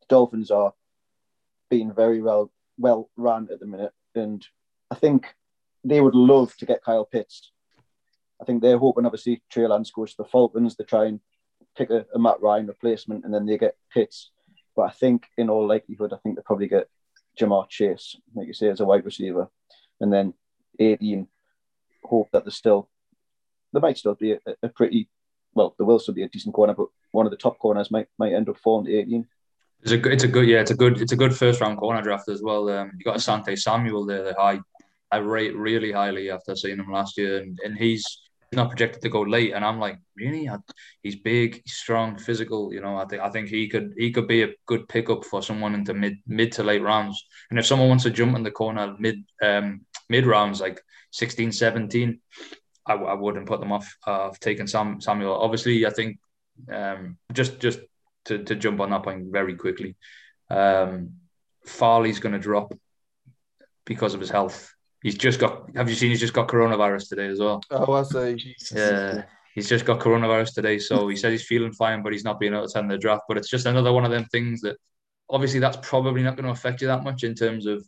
the Dolphins are being very well well run at the minute, and I think they would love to get Kyle Pitts. I think they're hoping, obviously, Trey Lance goes to the Falcons They try and pick a, a Matt Ryan replacement, and then they get Pitts. But I think, in all likelihood, I think they probably get Ja'Marr Chase, like you say, as a wide receiver, and then 18 hope that there's still there might still be a, a, pretty well there will still be a decent corner but one of the top corners might might end up falling to 18 it's a good it's a good yeah it's a good it's a good first round corner draft as well um, you got Asante Samuel there that I I rate really highly after seeing him last year and, and he's not projected to go late and I'm like really he's big strong physical you know I think I think he could he could be a good pickup for someone into mid mid to late rounds and if someone wants to jump in the corner mid um mid rounds, like 16, 17, I, I wouldn't put them off uh, of taking Sam, Samuel. Obviously, I think um, just just to, to jump on that point very quickly, um, Farley's going to drop because of his health. He's just got. Have you seen? He's just got coronavirus today as well. Oh, I see. Yeah, he's just got coronavirus today. So he said he's feeling fine, but he's not being able to attend the draft. But it's just another one of them things that obviously that's probably not going to affect you that much in terms of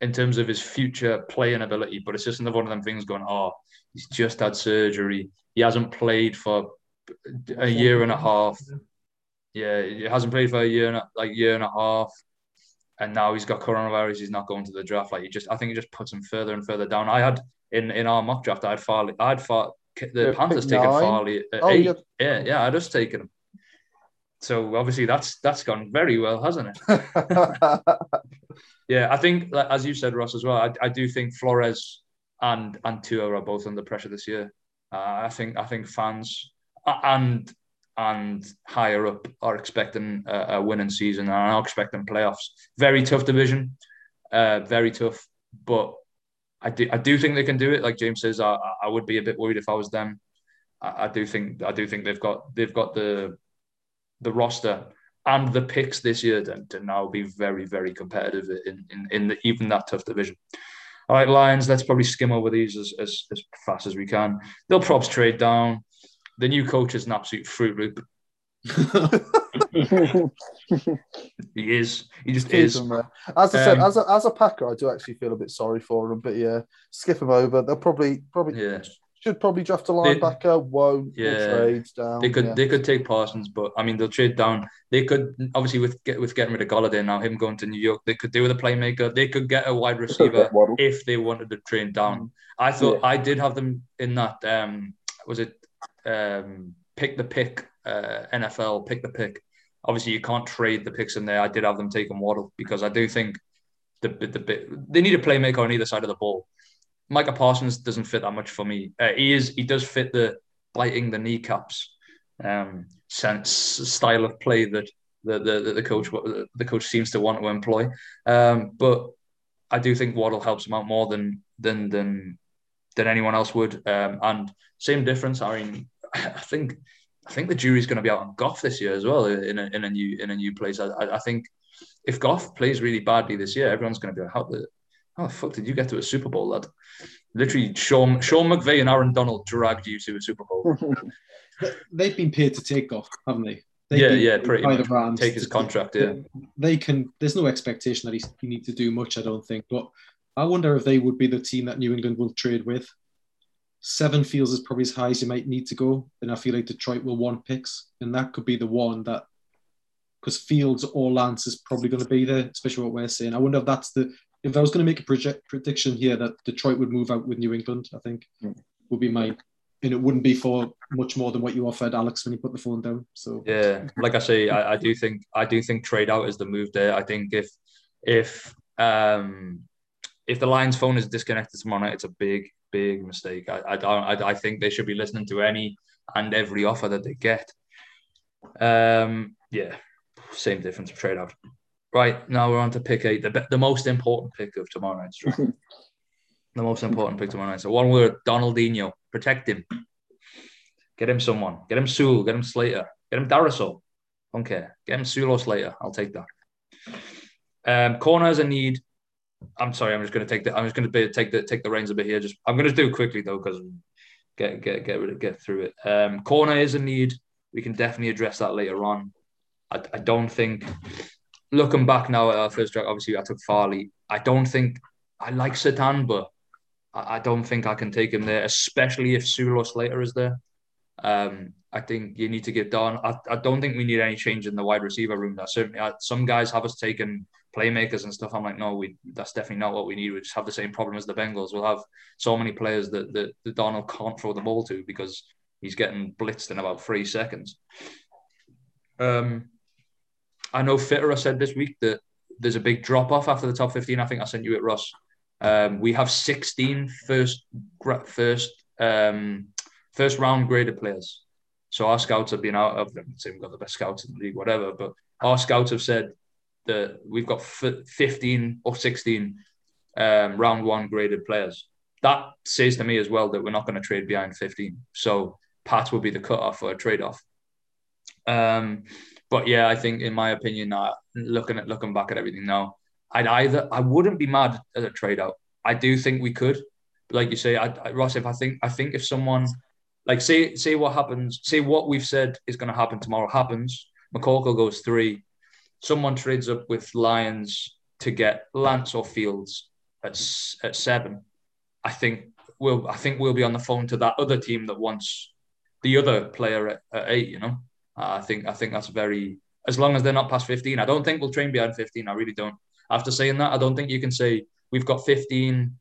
in terms of his future playing ability, but it's just another one of them things going, oh, he's just had surgery. He hasn't played for a year and a half. Yeah, he hasn't played for a year and a, like year and a half. And now he's got coronavirus. He's not going to the draft. Like he just, I think he just puts him further and further down. I had in in our mock draft, I had Farley. I had Far, the You're Panthers taken Farley at oh, eight. Yeah, yeah, I just taken him. So obviously that's that's gone very well, hasn't it? *laughs* yeah, I think as you said, Ross, as well. I, I do think Flores and and Tua are both under pressure this year. Uh, I think I think fans and and higher up are expecting a, a winning season and are expecting playoffs. Very tough division, uh, very tough. But I do I do think they can do it. Like James says, I, I would be a bit worried if I was them. I, I do think I do think they've got they've got the the roster and the picks this year to, to now be very, very competitive in, in, in the, even that tough division. All right, Lions, let's probably skim over these as, as, as fast as we can. They'll props trade down. The new coach is an absolute fruit loop. *laughs* he is. He just is. Him, as I um, said, as a, as a Packer, I do actually feel a bit sorry for him. But yeah, skip him over. They'll probably probably yeah should probably draft a linebacker. They, won't. Yeah, trade down. They could yeah. they could take Parsons, but I mean they'll trade down. They could obviously with get with getting rid of Golladay now, him going to New York. They could do with a playmaker. They could get a wide receiver if they wanted to trade down. Mm. I thought yeah. I did have them in that. Um, was it um, pick the pick uh, NFL pick the pick? Obviously, you can't trade the picks in there. I did have them taking Waddle because I do think the the, they need a playmaker on either side of the ball. Micah Parsons doesn't fit that much for me. Uh, he is he does fit the biting the kneecaps um, sense style of play that the the, the coach the coach seems to want to employ. Um, but I do think Waddle helps him out more than than than than anyone else would. Um, and same difference. I mean, *laughs* I think I think the jury's going to be out on Goff this year as well in a, in a new in a new place. I, I think if Goff plays really badly this year, everyone's going to be like, how the how the fuck did you get to a Super Bowl, lad? Literally, Sean Sean McVay and Aaron Donald dragged you to a Super Bowl. *laughs* They've been paid to take off, haven't they? They've yeah, yeah, pretty much. Take his contract. Yeah, they can. There's no expectation that he need to do much. I don't think, but I wonder if they would be the team that New England will trade with. Seven feels is probably as high as you might need to go, and I feel like Detroit will want picks, and that could be the one that because Fields or Lance is probably going to be there, especially what we're saying. I wonder if that's the if I was going to make a project prediction here that Detroit would move out with New England, I think mm. would be my and it wouldn't be for much more than what you offered Alex when you put the phone down. So yeah, like I say, I, I do think I do think trade out is the move there. I think if if um if the Lions phone is disconnected tomorrow night, it's a big big mistake. I I don't I, I think they should be listening to any and every offer that they get. Um yeah, same difference of trade out. Right now we're on to pick eight, the the most important pick of tomorrow night's draft. *laughs* the most important pick tomorrow night. So one word, Darnoldinho. Protect him. Get him someone. Get him Sewell. Get him Slater. Get him Darrisaw. Don't care. Get him Sewell or Slater. I'll take that. Um, corners a need. I'm sorry. I'm just going to take the. I'm just going to take the take the reins a bit here. Just I'm going to do quickly though because get get get rid of get through it. Um, corner is a need. We can definitely address that later on. I, I don't think. Looking back now at our first draft, obviously I took Farley. I don't think I like Surtain, but I, I don't think I can take him there, especially if Sewell Slater is there. Um, I think you need to get down. I, I don't think we need any change in the wide receiver room. That certainly uh, some guys have us taking playmakers and stuff. I'm like, no, we that's definitely not what we need. We just have the same problem as the Bengals. We'll have so many players that that, that Darnold can't throw the ball to because he's getting blitzed in about three seconds. Um, I know Fitterer said this week that there's a big drop off after the top 15. I think I sent you it, Ross. Um, we have 16 first first um, first round graded players. So our scouts have been out of them. Say we've got the best scouts in the league, whatever. But our scouts have said that we've got 15 or 16 um, round one graded players. That says to me as well that we're not going to trade behind 15. So Pat will be the cutoff for a trade off. Um, but yeah, I think in my opinion, uh, looking at looking back at everything now, I'd either I wouldn't be mad at a trade out. I do think we could, like you say, I, I, Ross. If I think I think if someone like say say what happens, say what we've said is going to happen tomorrow happens. McCorkle goes three. Someone trades up with Lions to get Lance or Fields at at seven. I think we'll I think we'll be on the phone to that other team that wants the other player at, at eight. You know, I think I think that's very as long as they're not past fifteen. I don't think we'll train behind fifteen. I really don't. After saying that, I don't think you can say we've got 15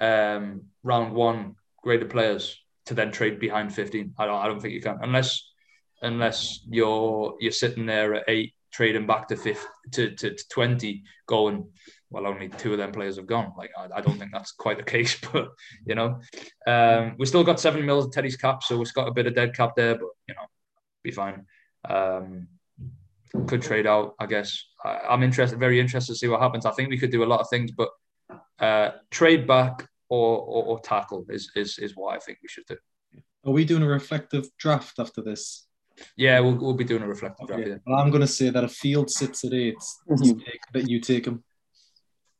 um, round one graded players to then trade behind 15. I don't, I don't think you can unless unless you're you're sitting there at eight trading back to fifth to, to, to 20 going well only two of them players have gone like I, I don't think that's quite the *laughs* case but you know um, we still got seven mils of Teddy's cap so we've got a bit of dead cap there but you know be fine um, could trade out. I guess I, am interested, very interested to see what happens. I think we could do a lot of things, but uh, trade back or, or, or tackle is, is is what I think we should do. Are we doing a reflective draft after this? Yeah, we'll, we'll be doing a reflective okay. draft. Well, I'm going to say that a field sits at 8 mm-hmm. that you take him.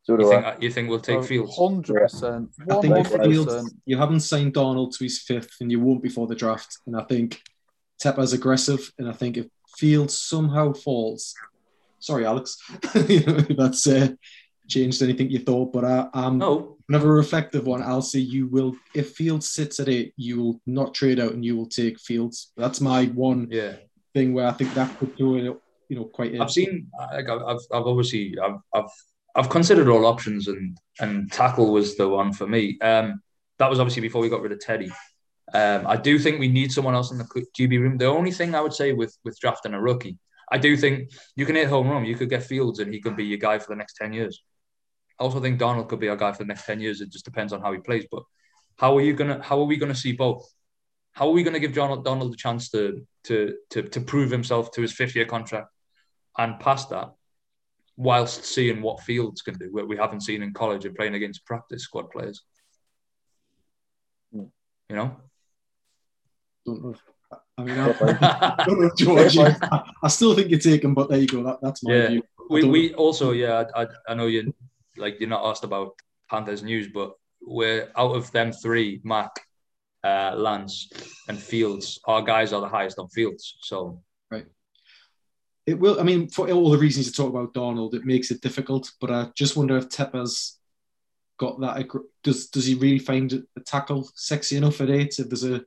So you, think, you think we'll take oh, Fields? Hundred percent. I think if Fields, you haven't signed Darnold to his fifth, and you won't before the draft. And I think Tepper's aggressive, and I think if Fields somehow falls. Sorry, Alex, *laughs* that's uh, changed anything you thought, but I, am no. another reflective one. I'll say you will, if Fields sits at eight, you will not trade out and you will take Fields. That's my one yeah. thing where I think that could do it, you know, quite. I've seen, like, I've, I've obviously, I've, I've, I've considered all options and and tackle was the one for me. Um, that was obviously before we got rid of Teddy. Um, I do think we need someone else in the QB room. The only thing I would say with with drafting a rookie, I do think you can hit home run. You could get Fields and he could be your guy for the next 10 years. I also think Darnold could be our guy for the next 10 years. It just depends on how he plays. But how are you gonna how are we gonna see both? How are we gonna give Darnold Darnold a chance to to to to prove himself to his fifth year contract and past that, whilst seeing what Fields can do, what we haven't seen in college and playing against practice squad players? Hmm. You know? Don't know. I mean, I, *laughs* don't know, George. I, I, still think you're him, but there you go. That, that's my yeah. view. We, we also, yeah, I, I know you like you're not asked about Panthers news, but we're out of them three, Mac, uh, Lance, and Fields. Our guys are the highest on Fields. So right. It will. I mean, for all the reasons you talk about Darnold, it makes it difficult. But I just wonder if Tepper's got that. Does does he really find the tackle sexy enough at eight? If there's a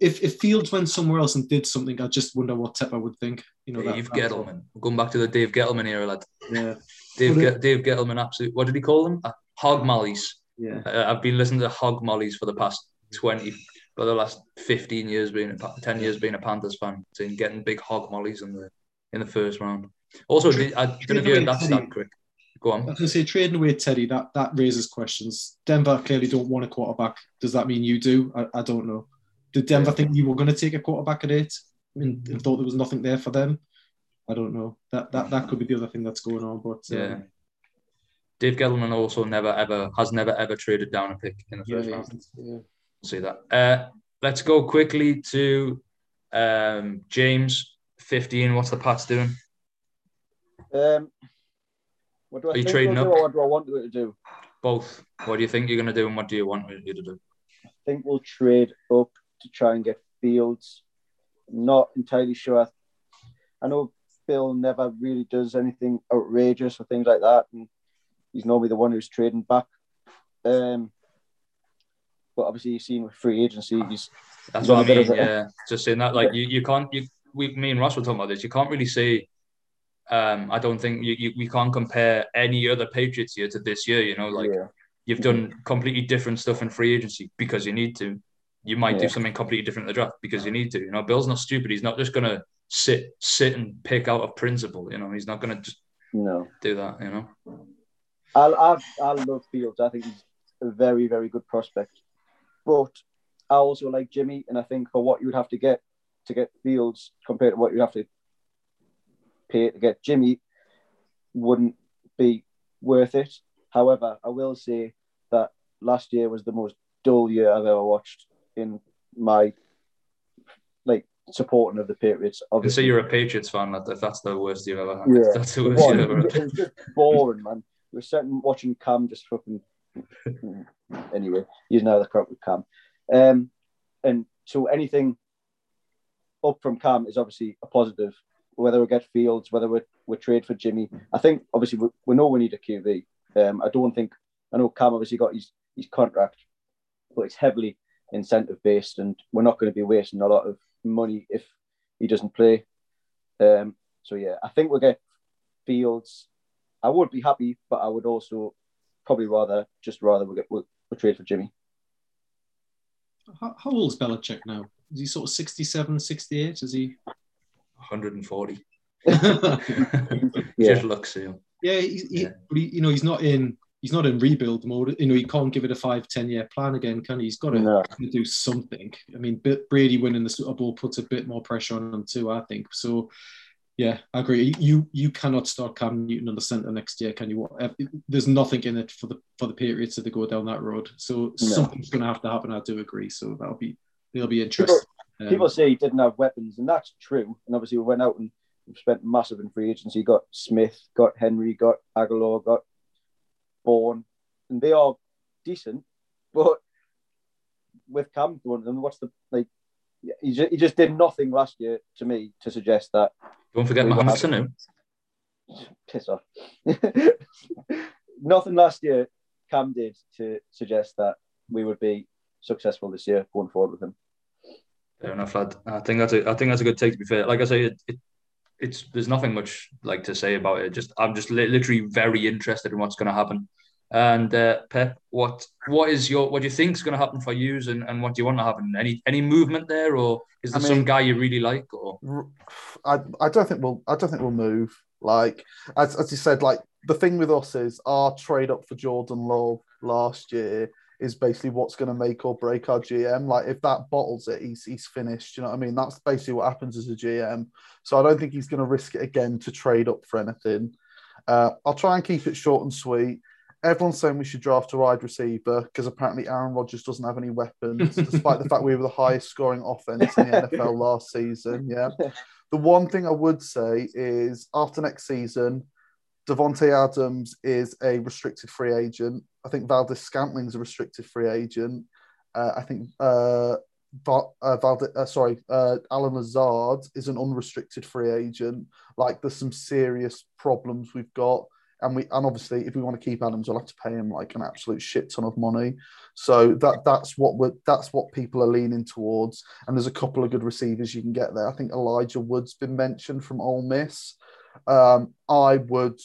if, if Fields went somewhere else and did something, I just wonder what Tepper would think. you know, Dave that, Gettleman. Going back to the Dave Gettleman era, lad. Yeah. Dave, Ge- Dave Gettleman, absolute. What did he call them? Uh, hog mollies. Yeah. Uh, I've been listening to hog mollies for the past twenty, for the last fifteen years being a, ten years being a Panthers fan, seeing getting big hog mollies in the in the first round. Also, did, I don't know if you heard that stat quick. Go on. I was going to say, trading away Teddy, that, that raises questions. Denver clearly don't want a quarterback. Does that mean you do? I, I don't know. Did Denver yeah. think you were going to take a quarterback at eight and, and, thought there was nothing there for them? I don't know. That that that could be the other thing that's going on. But um, yeah, Dave Gettleman also never ever has never ever traded down a pick in the first yeah, round. Yeah. See that. Uh, let's go quickly to um, James. Fifteen. What's the Pats doing? Um, what do I Are you trading up? what do I want to do? Both. What do you think you're going to do, and what do you want you to do? I think we'll trade up to try and get Fields. Not entirely sure. I know Bill never really does anything outrageous or things like that, and he's normally the one who's trading back. Um, but obviously, you've seen with free agency, he's that's what I mean. Yeah, just saying that, like you, you can't you we me and Ross were talking about this. You can't really say um, I don't think you, you, we can't compare any other Patriots year to this year. You know, like yeah. you've done completely different stuff in free agency because you need to. You might yeah. do something completely different in the draft because you need to. You know, Bill's not stupid. He's not just gonna sit sit and pick out a principle. You know, he's not gonna just no do that. You know, I I I love Fields. I think he's a very very good prospect, but I also like Jimmy, and I think for what you would have to get to get Fields compared to what you'd have to pay to get Jimmy wouldn't be worth it. However, I will say that last year was the most dull year I've ever watched in my supporting of the Patriots. Obviously, so you're a Patriots fan. If that's the worst you've ever had. Yeah, that's the worst you've ever had. It was just boring, man. We were sitting watching Cam just fucking. anyway, you know the crap with Cam, um, and so anything up from Cam is obviously a positive whether we get Fields, whether we, we trade for Jimmy. I think obviously we, we know we need a QB. Um, I don't think I know Cam obviously got his his contract, but it's heavily incentive based, and we're not going to be wasting a lot of money if he doesn't play. Um, so yeah, I think we'll get Fields. I would be happy, but I would also probably rather just rather we get we'll, we'll trade for Jimmy. How, how old is Belichick now? Is he sort of 67, 68? Is he? 140. *laughs* *laughs* yeah. Just looks him. Yeah, he, yeah. But he, you know, he's not in he's not in rebuild mode. You know, he can't give it a five, 10 year plan again, can he? He's got to no. do something. I mean, Brady winning the Super Bowl puts a bit more pressure on him too, I think. So, yeah, I agree. You you cannot start Cam Newton on the centre next year, can you? There's nothing in it for the for the Patriots to go down that road. So no. something's going to have to happen. I do agree. So that'll be it'll be interesting. Um, People say he didn't have weapons, and that's true. And obviously, we went out and spent massive in free agency. Got Smith, got Henry, got Agholor, got Bourne, and they are decent. But with Cam going them, what's the like? He just, he just did nothing last year to me to suggest that. Don't forget Mohamed Sanu. Piss off. *laughs* nothing last year Cam did to suggest that we would be successful this year going forward with him. Fair enough, lad. I think that's a I think that's a good take. To be fair, like I say, it, it it's there's nothing much like to say about it. Just I'm just li- literally very interested in what's going to happen. And uh, Pep, what what is your what do you think is going to happen for you, and, and what do you want to happen? Any any movement there, or is there I mean, some guy you really like? Or I, I don't think we'll I don't think we'll move. Like as as you said, like the thing with us is our trade up for Jordan Love last year is basically what's going to make or break our GM. Like if that bottles it, he's he's finished. You know what I mean? That's basically what happens as a GM. So I don't think he's going to risk it again to trade up for anything. Uh, I'll try and keep it short and sweet. Everyone's saying we should draft a wide receiver because apparently Aaron Rodgers doesn't have any weapons, *laughs* despite the fact we were the highest scoring offense in the *laughs* NFL last season. Yeah. The one thing I would say is after next season, Davante Adams is a restricted free agent. I think Valdes-Scantling's a restricted free agent. Uh, I think uh, Val, uh, Valde, uh, sorry, uh, Allen Lazard is an unrestricted free agent. Like there's some serious problems we've got. and we and obviously if we want to keep Adams, we'll have to pay him like an absolute shit ton of money. So that that's what we're that's what people are leaning towards. And there's a couple of good receivers you can get there. I think Elijah Wood's been mentioned from Ole Miss. Um, I would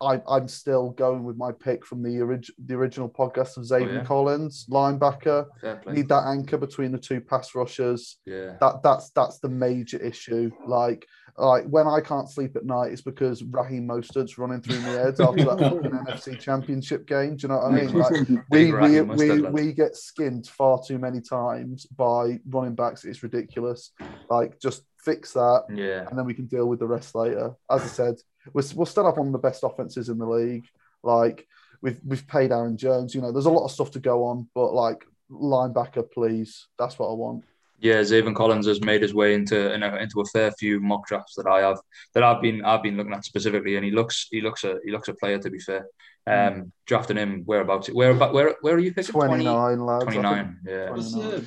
I, I'm still going with my pick from the, orig- the original podcast of Zaven oh, yeah. Collins, linebacker. Need that anchor between the two pass rushers. Yeah, that that's that's the major issue. Like like when I can't sleep at night, it's because Raheem Mostert's running through my head after that *laughs* fucking NFC Championship game. Do you know what I mean? Like *laughs* we we we, we get skinned far too many times by running backs. It's ridiculous. Like just fix that, yeah, and then we can deal with the rest later. As I said, we're, we'll still have one of the best offenses in the league. Like we've we've paid Aaron Jones. You know, there's a lot of stuff to go on, but like linebacker, please. That's what I want. Yeah, Zaven Collins has made his way into into a fair few mock drafts that I have that I've been I've been looking at specifically, and he looks he looks a he looks a player to be fair. Um, hmm. drafting him whereabouts where about where where are you picking? 29 lads. 29, yeah. There's a,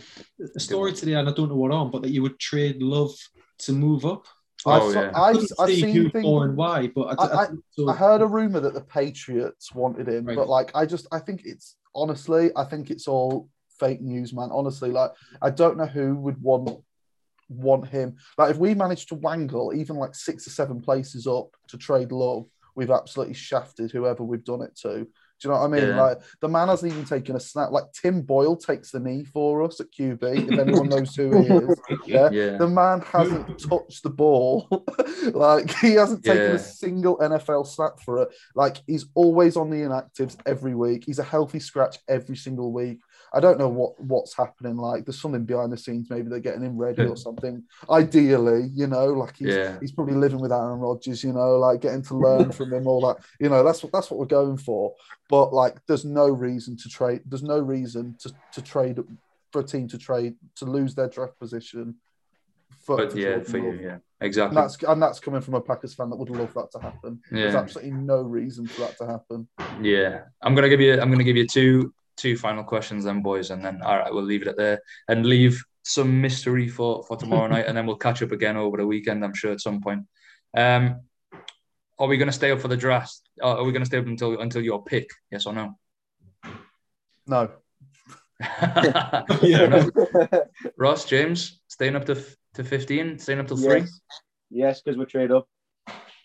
a story today, and I don't know what on, but that you would trade Love to move up. Oh, I've, yeah. I've, I've seen who things, and why, but I, I, I, so. I, heard a rumor that the Patriots wanted him, right. but like I just I think it's honestly I think it's all fake news, man. Honestly, like I don't know who would want want him. Like if we manage to wangle even like six or seven places up to trade love, we've absolutely shafted whoever we've done it to. Do you know what I mean? Yeah. Like the man hasn't even taken a snap. Like Tim Boyle takes the knee for us at QB. If anyone knows who he is, *laughs* yeah. yeah. The man hasn't touched the ball. *laughs* like he hasn't taken yeah. a single NFL snap for it. Like he's always on the inactives every week. He's a healthy scratch every single week. I don't know what what's happening. Like there's something behind the scenes. Maybe they're getting him ready or hmm. something. Ideally, you know, like he's yeah. he's probably living with Aaron Rodgers. You know, like getting to learn from him. All that. *laughs* You know, that's what that's what we're going for. But like, there's no reason to trade. There's no reason to to trade for a team to trade to lose their draft position. For, but yeah, for you, yeah, exactly. And that's and that's coming from a Packers fan that would love that to happen. Yeah. There's absolutely no reason for that to happen. Yeah, I'm gonna give you. I'm gonna give you two two final questions then, boys, and then all right, we'll leave it at there and leave some mystery for for tomorrow *laughs* night, and then we'll catch up again over the weekend. I'm sure at some point. Um, are we going to stay up for the draft? Are we going to stay up until until your pick? Yes or no? No. *laughs* yeah. Ross James staying up to to fifteen, staying up till yes. three. Yes, because we're trade up.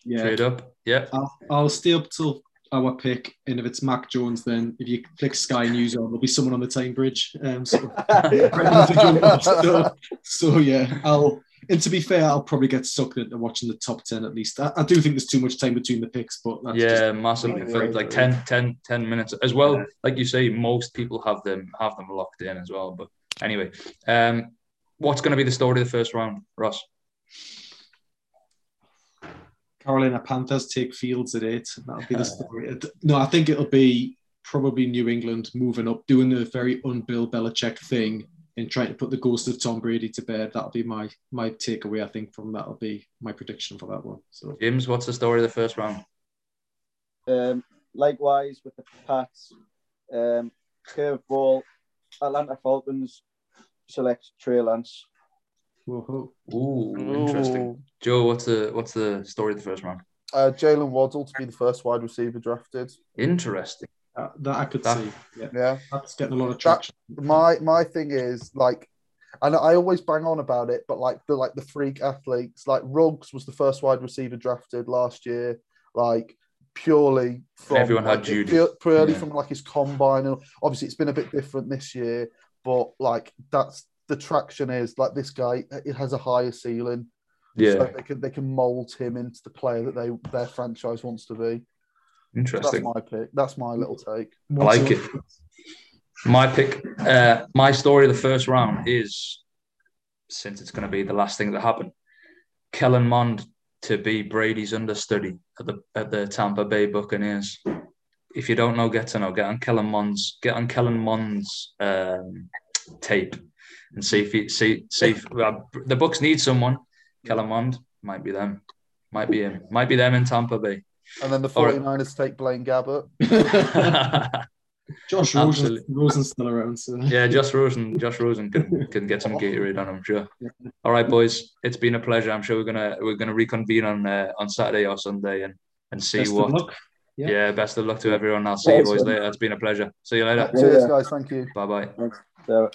Yeah. Trade up. Yeah. I'll, I'll stay up till our pick, and if it's Mac Jones, then if you click Sky News on, there'll be someone on the Tyne Bridge. Um, so, *laughs* so, so, yeah, I'll. And to be fair, I'll probably get sucked into watching the top 10 at least. I, I do think there's too much time between the picks, but yeah, massively for like 10, 10, 10 minutes as well. Yeah. Like you say, most people have them have them locked in as well. But anyway, um, what's going to be the story of the first round, Ross? Carolina Panthers take Fields at eight. That'll be the story. No, I think it'll be probably New England moving up, doing the very un-Bill Belichick thing and trying to put the ghost of Tom Brady to bed. That'll be my my takeaway. I think from that'll be my prediction for that one. So, James, what's the story of the first round? Um, likewise with the Pats, um, curveball, Atlanta Falcons select Trey Lance. Ooh, interesting. Joe, what's the what's the story of the first round? Uh, Jaylen Waddle to be the first wide receiver drafted. Interesting. Uh, that I could that, see. Yeah. yeah. that's getting a lot of traction. That, my my thing is like, and I always bang on about it, but like the like the freak athletes, like Ruggs was the first wide receiver drafted last year, like purely from everyone like, had Jeudy purely yeah. from like his combine, and obviously it's been a bit different this year, but like that's the traction is like this guy. It has a higher ceiling. Yeah, so they can they can mold him into the player that they their franchise wants to be. Interesting. So that's my pick. That's my little take. I like it. My pick, uh, my story of the first round is since it's going to be the last thing that happened. Kellen Mond to be Brady's understudy at the at the Tampa Bay Buccaneers. If you don't know, get to know. Get on Kellen Mond's get on Kellen Mond's um, tape and see if he, see see if, well, the Bucs need someone. Kellen Mond might be them, might be him, might be them in Tampa Bay. And then the 49ers take Blaine Gabbert. *laughs* Josh Rosen, Rosen's still around. So. *laughs* Yeah, Josh Rosen, Josh Rosen can, can get some Gatorade on him, sure. All right, boys, it's been a pleasure. I'm sure we're gonna we're gonna reconvene on uh, on Saturday or Sunday and and see Best what Yeah. yeah. Best of luck to everyone. I'll see you boys later. It's been a pleasure. See you later. Cheers, guys. Thank you. Bye bye.